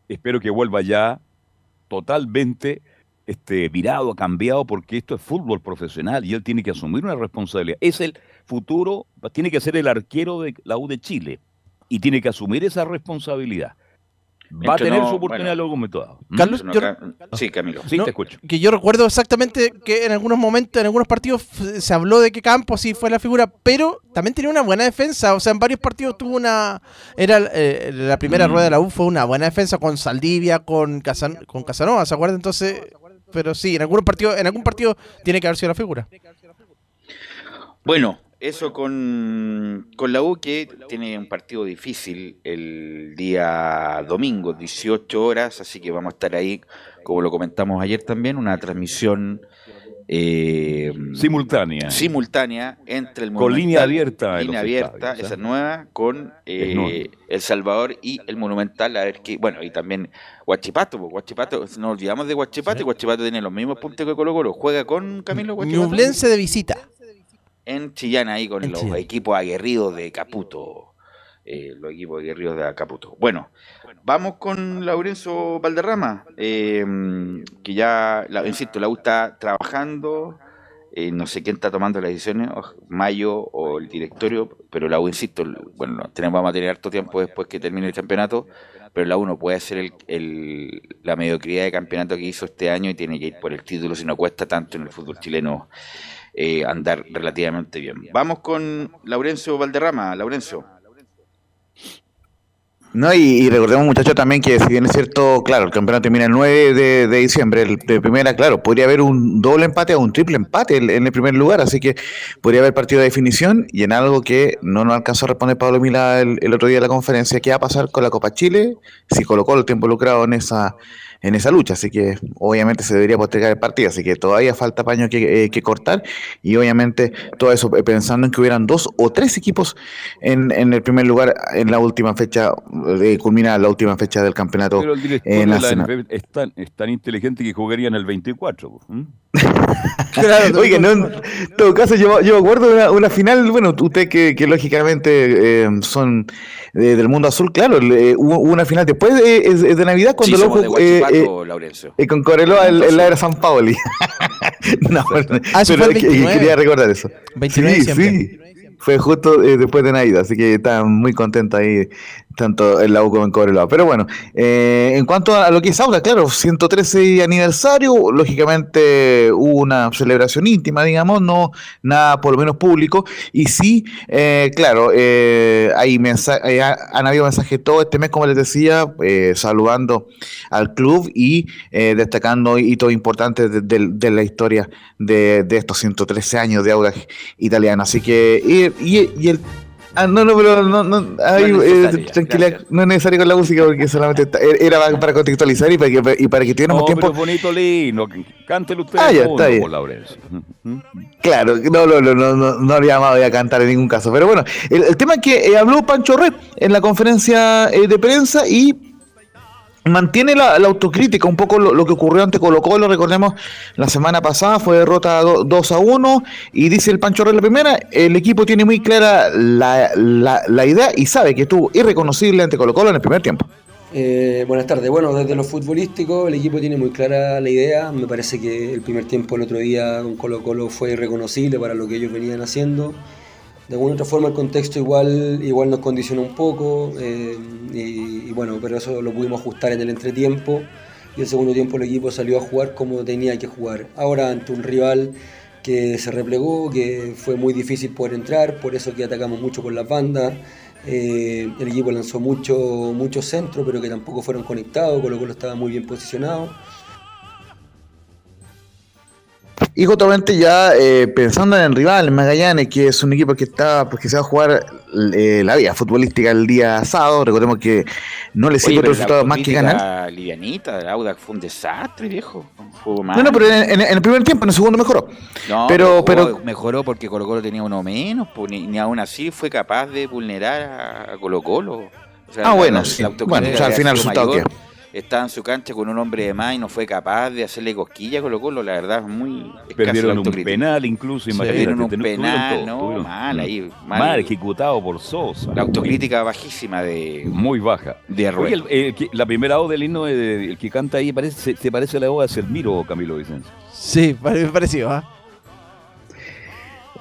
espero que vuelva ya totalmente este, virado, cambiado, porque esto es fútbol profesional y él tiene que asumir una responsabilidad. Es el futuro, tiene que ser el arquero de la U de Chile y tiene que asumir esa responsabilidad. Va a tener su oportunidad bueno, luego todo. Carlos, yo- Sí, Camilo. Sí, No, te escucho. Que yo recuerdo exactamente que en algunos momentos, en algunos partidos se habló de que Campos sí fue la figura, pero también tenía una buena defensa. O sea, en varios partidos tuvo una. Era eh, la primera Mm. rueda de la U fue una buena defensa con Saldivia, con, Casan, con Casanova, ¿se acuerdan? Entonces. Pero sí, en algunos partidos, en algún partido tiene que haber sido la figura. Bueno, eso con, con la U que tiene un partido difícil el día domingo, 18 horas, así que vamos a estar ahí, como lo comentamos ayer también, una transmisión eh, Simultánea. simultánea entre el Con Monumental, línea abierta línea abierta, estadios, ¿eh? esa nueva, con eh. El Salvador y el Monumental, a ver qué, bueno, y también Huachipato, pues, Huachipato, no nos olvidamos de Huachipato, y Huachipato tiene los mismos puntos que Colo Colo, juega con Camilo Huachipato Ñublense de visita. en Chillán ahí con En los Chillán. equipos aguerridos de Caputo. eh, los equipos aguerridos de Caputo. Bueno, vamos con Laurenzo Valderrama, eh, que ya, la, insisto, la U está trabajando, eh, no sé quién está tomando las decisiones, o Mayo o el directorio, pero la U, insisto, bueno, tenemos, vamos a tener harto tiempo después que termine el campeonato, pero la U no puede el, el- la mediocridad de campeonato que hizo este año y tiene que ir por el título si no cuesta tanto en el fútbol chileno eh, andar relativamente bien. Vamos con Laurencio Valderrama. Laurencio. No, y, recordemos, muchachos, también que si bien es cierto, claro, el campeonato termina el 9 de, de diciembre, el de primera, claro, podría haber un doble empate o un triple empate en, el primer lugar, así que podría haber partido de definición y en algo que no nos alcanzó a responder Pablo Mila el, el otro día en la conferencia, ¿qué va a pasar con la Copa Chile? Si Colo Colo está involucrado en esa en esa lucha, así que obviamente se debería postergar el partido, así que todavía falta paño que, eh, que cortar y obviamente todo eso eh, pensando en que hubieran dos o tres equipos en, en el primer lugar en la última fecha, eh, culmina la última fecha del campeonato Pero el director eh, de nacional. Es tan, es tan inteligente que jugaría en el 24. po, ¿m? Oiga, no, en todo caso, yo, yo me acuerdo de una, una final, bueno, usted que, que lógicamente eh, son eh, del mundo azul, claro, le- hubo, una final después de, de Navidad cuando Sí, lo somos jugó, eh, Laurencio. eh, con Coreloa en la era San Paoli. no, Ah, eso pero fue el que- 29. quería recordar eso. 29 de sí, sí. Fue justo eh, después de Navidad, así que estaban muy contentos ahí, tanto en la como en Cobreloa. Pero bueno, eh, en cuanto a lo que es Auda, claro, 113 aniversario, lógicamente hubo una celebración íntima, digamos, no nada por lo menos público. Y sí, eh, claro, eh, hay eh, ha- han habido mensajes todo este mes, como les decía, eh, saludando al club y destacando hitos importantes de, de- la historia de, estos 113 años de Audax italiano. Así que, y el. Ah, no, no, pero no, no, ahí, No es eh, tranquila, no es necesario con la música porque solamente está- era para- para contextualizar y para que, y para que tuviéramos No, tiempo pero bonito, lindo. Cántelo usted. Ah, ya, está bien. ¿m? Claro, no, no, no, no, no, no le llamaba a cantar en ningún caso. Pero bueno, el, el tema es que eh, habló Pancho Red en la conferencia eh, de prensa y mantiene la, autocrítica, un poco lo, que ocurrió ante Colo Colo, recordemos, la semana pasada fue derrota do- 2 a 1 y dice el Pancho Red la primera, el equipo tiene muy clara la, la, la idea y sabe que estuvo irreconocible ante Colo Colo en el primer tiempo. Eh, buenas tardes. Bueno, desde lo futbolístico, el equipo tiene muy clara la idea. Me parece que el primer tiempo el otro día con Colo Colo fue irreconocible para lo que ellos venían haciendo. De alguna otra forma el contexto igual, igual nos condicionó un poco eh, y, bueno, pero eso lo pudimos ajustar en el entretiempo y el segundo tiempo el equipo salió a jugar como tenía que jugar. Ahora ante un rival que se replegó, que fue muy difícil poder entrar, por eso que atacamos mucho por las bandas. Eh, el equipo lanzó mucho, mucho centro, pero que tampoco fueron conectados, Colo Colo estaba muy bien posicionado. Y justamente ya eh, pensando en el rival, Magallanes, que es un equipo que está, pues que se va a jugar eh, la vida futbolística el día sábado, recordemos que no le sirve otro resultado más que ganar. livianita, el Audax fue un desastre, viejo. Jugó mal. No, no, pero en, en- en el primer tiempo, en el segundo mejoró. No, pero, pero, pero, mejoró porque Colo Colo tenía uno menos, pues, ni, ni aún así fue capaz de vulnerar a, Colo Colo. O sea, Ah, bueno, la- sí. la Bueno, o sea, al final el resultado mayor. qué. Estaba en su cancha con un hombre de más y no fue capaz de hacerle cosquilla a Colo Colo, la verdad es muy Perdieron un penal incluso, imagínate. Perdieron un penal, todo, no, tuvieron- mal ahí, mal. Mal ejecutado por Sosa. La autocrítica bajísima de... Muy baja. De Oye, el- el la primera O del himno, el que canta ahí, parece, se, se parece a la O de Selmiro, Camilo Vicencio. Sí, pare- parecido, ¿ah?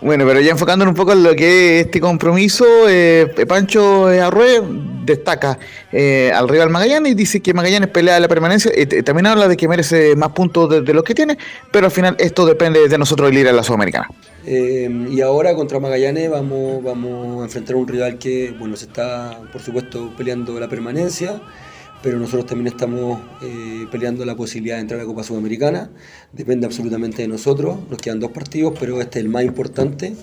Bueno, pero ya enfocándonos un poco en lo que es este compromiso, eh, Pancho eh, Arrué destaca eh, al rival Magallanes y dice que Magallanes pelea la permanencia. y t- también habla de que merece más puntos de, de los que tiene, pero al final esto depende de nosotros el ir a la Sudamericana. Eh, y ahora contra Magallanes vamos, vamos a enfrentar a un rival que, bueno, se está, por supuesto, peleando la permanencia, pero nosotros también estamos eh, peleando la posibilidad de entrar a la Copa Sudamericana. Depende absolutamente de nosotros. Nos quedan dos partidos, pero este es el más importante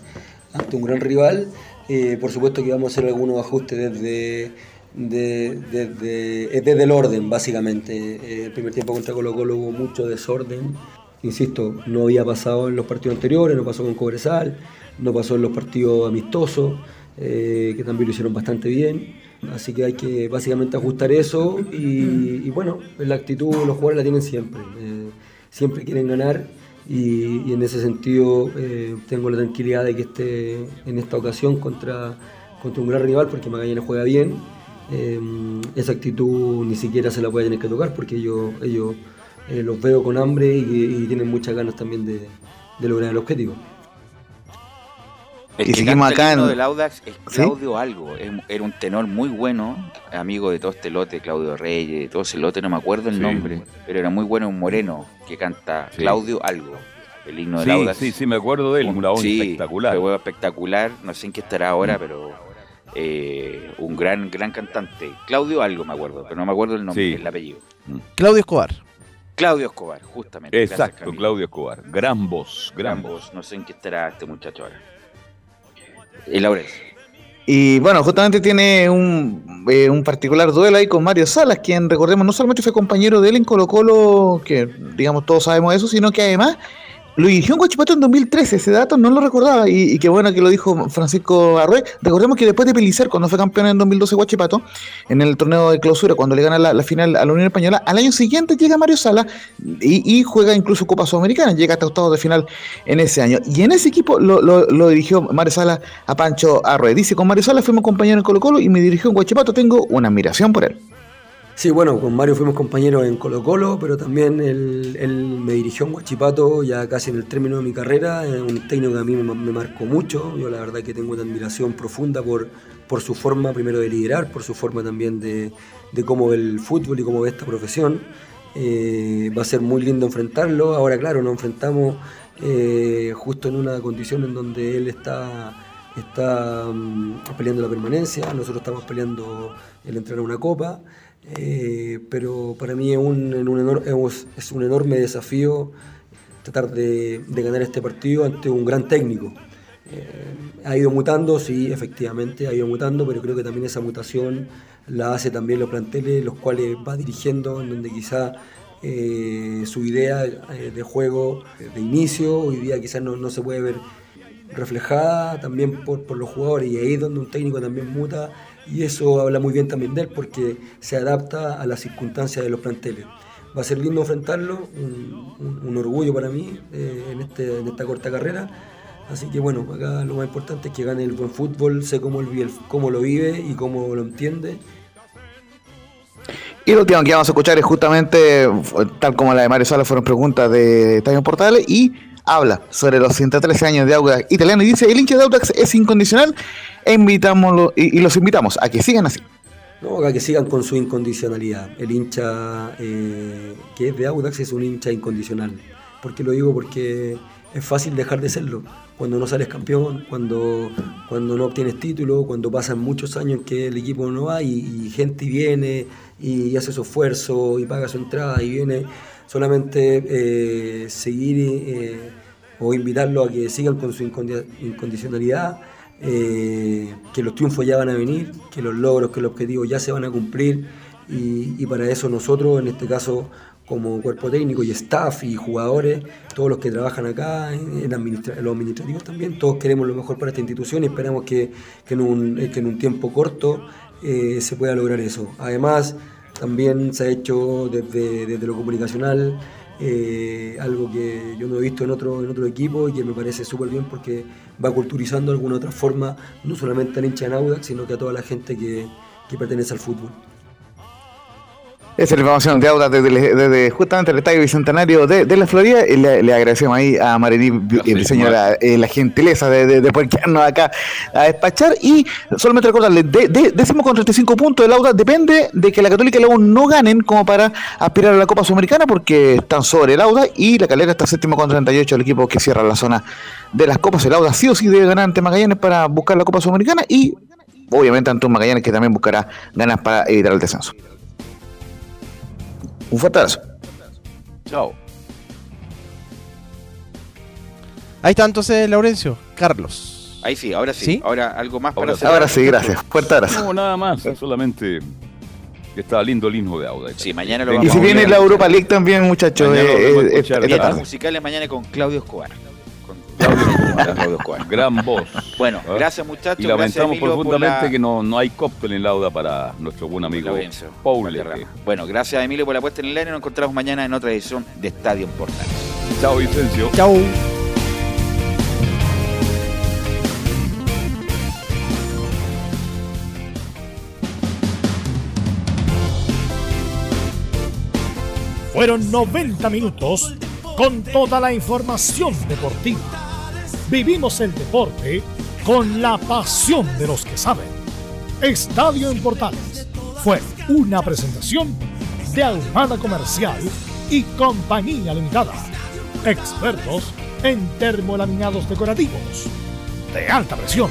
ante un gran rival. Eh, por supuesto que vamos a hacer algunos ajustes desde, de- desde, desde el orden, básicamente. Eh, el primer tiempo contra Colo Colo hubo mucho desorden. Insisto, no había pasado en los partidos anteriores, no pasó con Cobresal, no pasó en los partidos amistosos, que también lo hicieron bastante bien. Así que hay que básicamente ajustar eso y, bueno, la actitud los jugadores la tienen siempre. eh, siempre quieren ganar y, en ese sentido eh, tengo la tranquilidad de que esté en esta ocasión contra, contra un gran rival porque Magallanes juega bien. Eh, esa actitud ni siquiera se la puede tener que tocar porque ellos, ellos los veo con hambre y, tienen muchas ganas también de lograr el objetivo. El Y que seguimos canta acá el himno en- del Audax es ¿Sí? Claudio Algo. Era un tenor muy bueno, amigo de todo este lote, Claudio Reyes, de todo ese lote, no me acuerdo el Sí. nombre, pero era muy bueno, un moreno que canta Sí. Claudio Algo. El himno del Sí, Audax. sí, sí, me acuerdo de él, una voz Sí, espectacular. fue espectacular, no sé en qué estará ahora, pero eh, un gran, gran cantante. Claudio Algo me acuerdo, pero no me acuerdo el nombre, Sí. el apellido. Claudio Escobar. Claudio Escobar, justamente. Exacto. Claudio Escobar. Gran voz, gran, Gran voz. voz, no sé en qué estará este muchacho ahora. El Laurel. Y bueno, justamente tiene un, eh, un particular duelo ahí con Mario Salas, quien recordemos no solamente fue compañero de él en Colo Colo, que digamos todos sabemos eso, sino que además lo dirigió en Guachipato en 2013, ese dato no lo recordaba y, qué bueno que lo dijo Francisco Arrué. Recordemos que después de Pelicer, cuando fue campeón en 2012 Guachipato, en el torneo de clausura, cuando le gana la, final a la Unión Española, al año siguiente llega Mario Salas y, juega incluso Copa Sudamericana, llega hasta octavos de final en ese año. Y en ese equipo lo, lo- lo dirigió Mario Salas a Pancho Arrué. Dice, con Mario Salas fuimos compañeros en Colo Colo y me dirigió en Guachipato, tengo una admiración por él. Sí, bueno, con Mario fuimos compañeros en Colo Colo, pero también él, me dirigió en Huachipato ya casi en el término de mi carrera, un técnico que a mí me, me marcó mucho, yo la verdad que tengo una admiración profunda por, por su forma primero de liderar, por su forma también de, de cómo ve el fútbol y cómo ve esta profesión. Eh, va a ser muy lindo enfrentarlo, ahora claro, nos enfrentamos eh, justo en una condición en donde él está está mm, peleando la permanencia, nosotros estamos peleando el entrar a una copa, eh, pero para mí es un, en un enor- es- un enorme desafío tratar de, ganar este partido ante un gran técnico. Eh, ha ido mutando, sí, efectivamente, ha ido mutando, pero creo que también esa mutación la hace también los planteles, los cuales va dirigiendo, en donde quizá eh, su idea de juego de inicio hoy día quizás no, no se puede ver reflejada también por, por los jugadores y ahí es donde un técnico también muta y eso habla muy bien también de él porque se adapta a las circunstancias de los planteles. Va a ser lindo enfrentarlo, un, un- un orgullo para mí eh, en, este, en esta corta carrera. Así que bueno, acá lo más importante es que gane el buen fútbol, sé cómo, el- cómo lo vive y cómo lo entiende. Y lo último que vamos a escuchar es justamente, tal como la de Mario Salas, fueron preguntas de Taño Portales y habla sobre los 113 años de Audax italiano y dice, el hincha de Audax es incondicional e invitámoslo, y, los invitamos a que sigan así. No, acá que sigan con su incondicionalidad. El hincha eh, que es de Audax es un hincha incondicional. ¿Por qué lo digo? Porque es fácil dejar de serlo. Cuando no sales campeón, cuando, cuando no obtienes título, cuando pasan muchos años que el equipo no va y, gente viene y hace su esfuerzo y paga su entrada y viene solamente eh, seguir eh, o invitarlo a que sigan con su incondi- incondicionalidad, eh, que los triunfos ya van a venir, que los logros, que los objetivos ya se van a cumplir y, y para eso nosotros, en este caso como cuerpo técnico y staff y jugadores, todos los que trabajan acá, en, administra- los administrativos también, todos queremos lo mejor para esta institución y esperamos que, que en, un, eh, tiempo corto eh, se pueda lograr eso. Además, también se ha hecho desde, desde lo comunicacional eh, algo que yo no he visto en otro, en otro equipo y que me parece súper bien porque va culturizando de alguna otra forma no solamente al hincha de Audax, sino que a toda la gente que, que pertenece al fútbol. Esa es la información de Auda desde, desde justamente el Estadio Bicentenario de, de la Florida. Y le, le agradecemos ahí a Marini el diseño, la, eh, la gentileza de, de, de poder quedarnos acá a despachar. Y solamente recordarles, décimo con 35 puntos el Auda depende de que la Católica y la U no ganen como para aspirar a la Copa Sudamericana porque están sobre el Auda y la Calera está séptimo con 38, el equipo que cierra la zona de las Copas. El Auda sí o sí debe ganar ante Magallanes para buscar la Copa Sudamericana y obviamente ante un Magallanes que también buscará ganas para evitar el descenso. Un fuerte abrazo. Chao. Ahí está entonces Laurencio, Carlos. Ahí sí, ahora sí. ¿Sí? Ahora algo más Ahora para sí. Ahora sí, gracias. Fuerte abrazo. No, nada más, solamente que está lindo el himno de Auda. Sí, mañana lo Y vamos si a viene la Europa League también, muchachos. Mañana lo eh, vamos a eh, esta Dietas tarde. musicales mañana con Claudio Escobar. Claudio Escobar. Claudio Escobar. Gran voz. Bueno, ¿Ah? gracias muchachos. Y gracias lamentamos por profundamente la- que no, no hay cóctel en Lauda para nuestro buen amigo Paul. Bueno, gracias Emilio por la puesta en el aire. Nos encontramos mañana en otra edición de Estadio en Portales. Chao, Vicencio. Chau. Fueron 90 minutos con toda la información deportiva. Vivimos el deporte con la pasión de los que saben. Estadio en Portales fue una presentación de Ahumada Comercial y Compañía Limitada. Expertos en termolaminados decorativos de alta presión.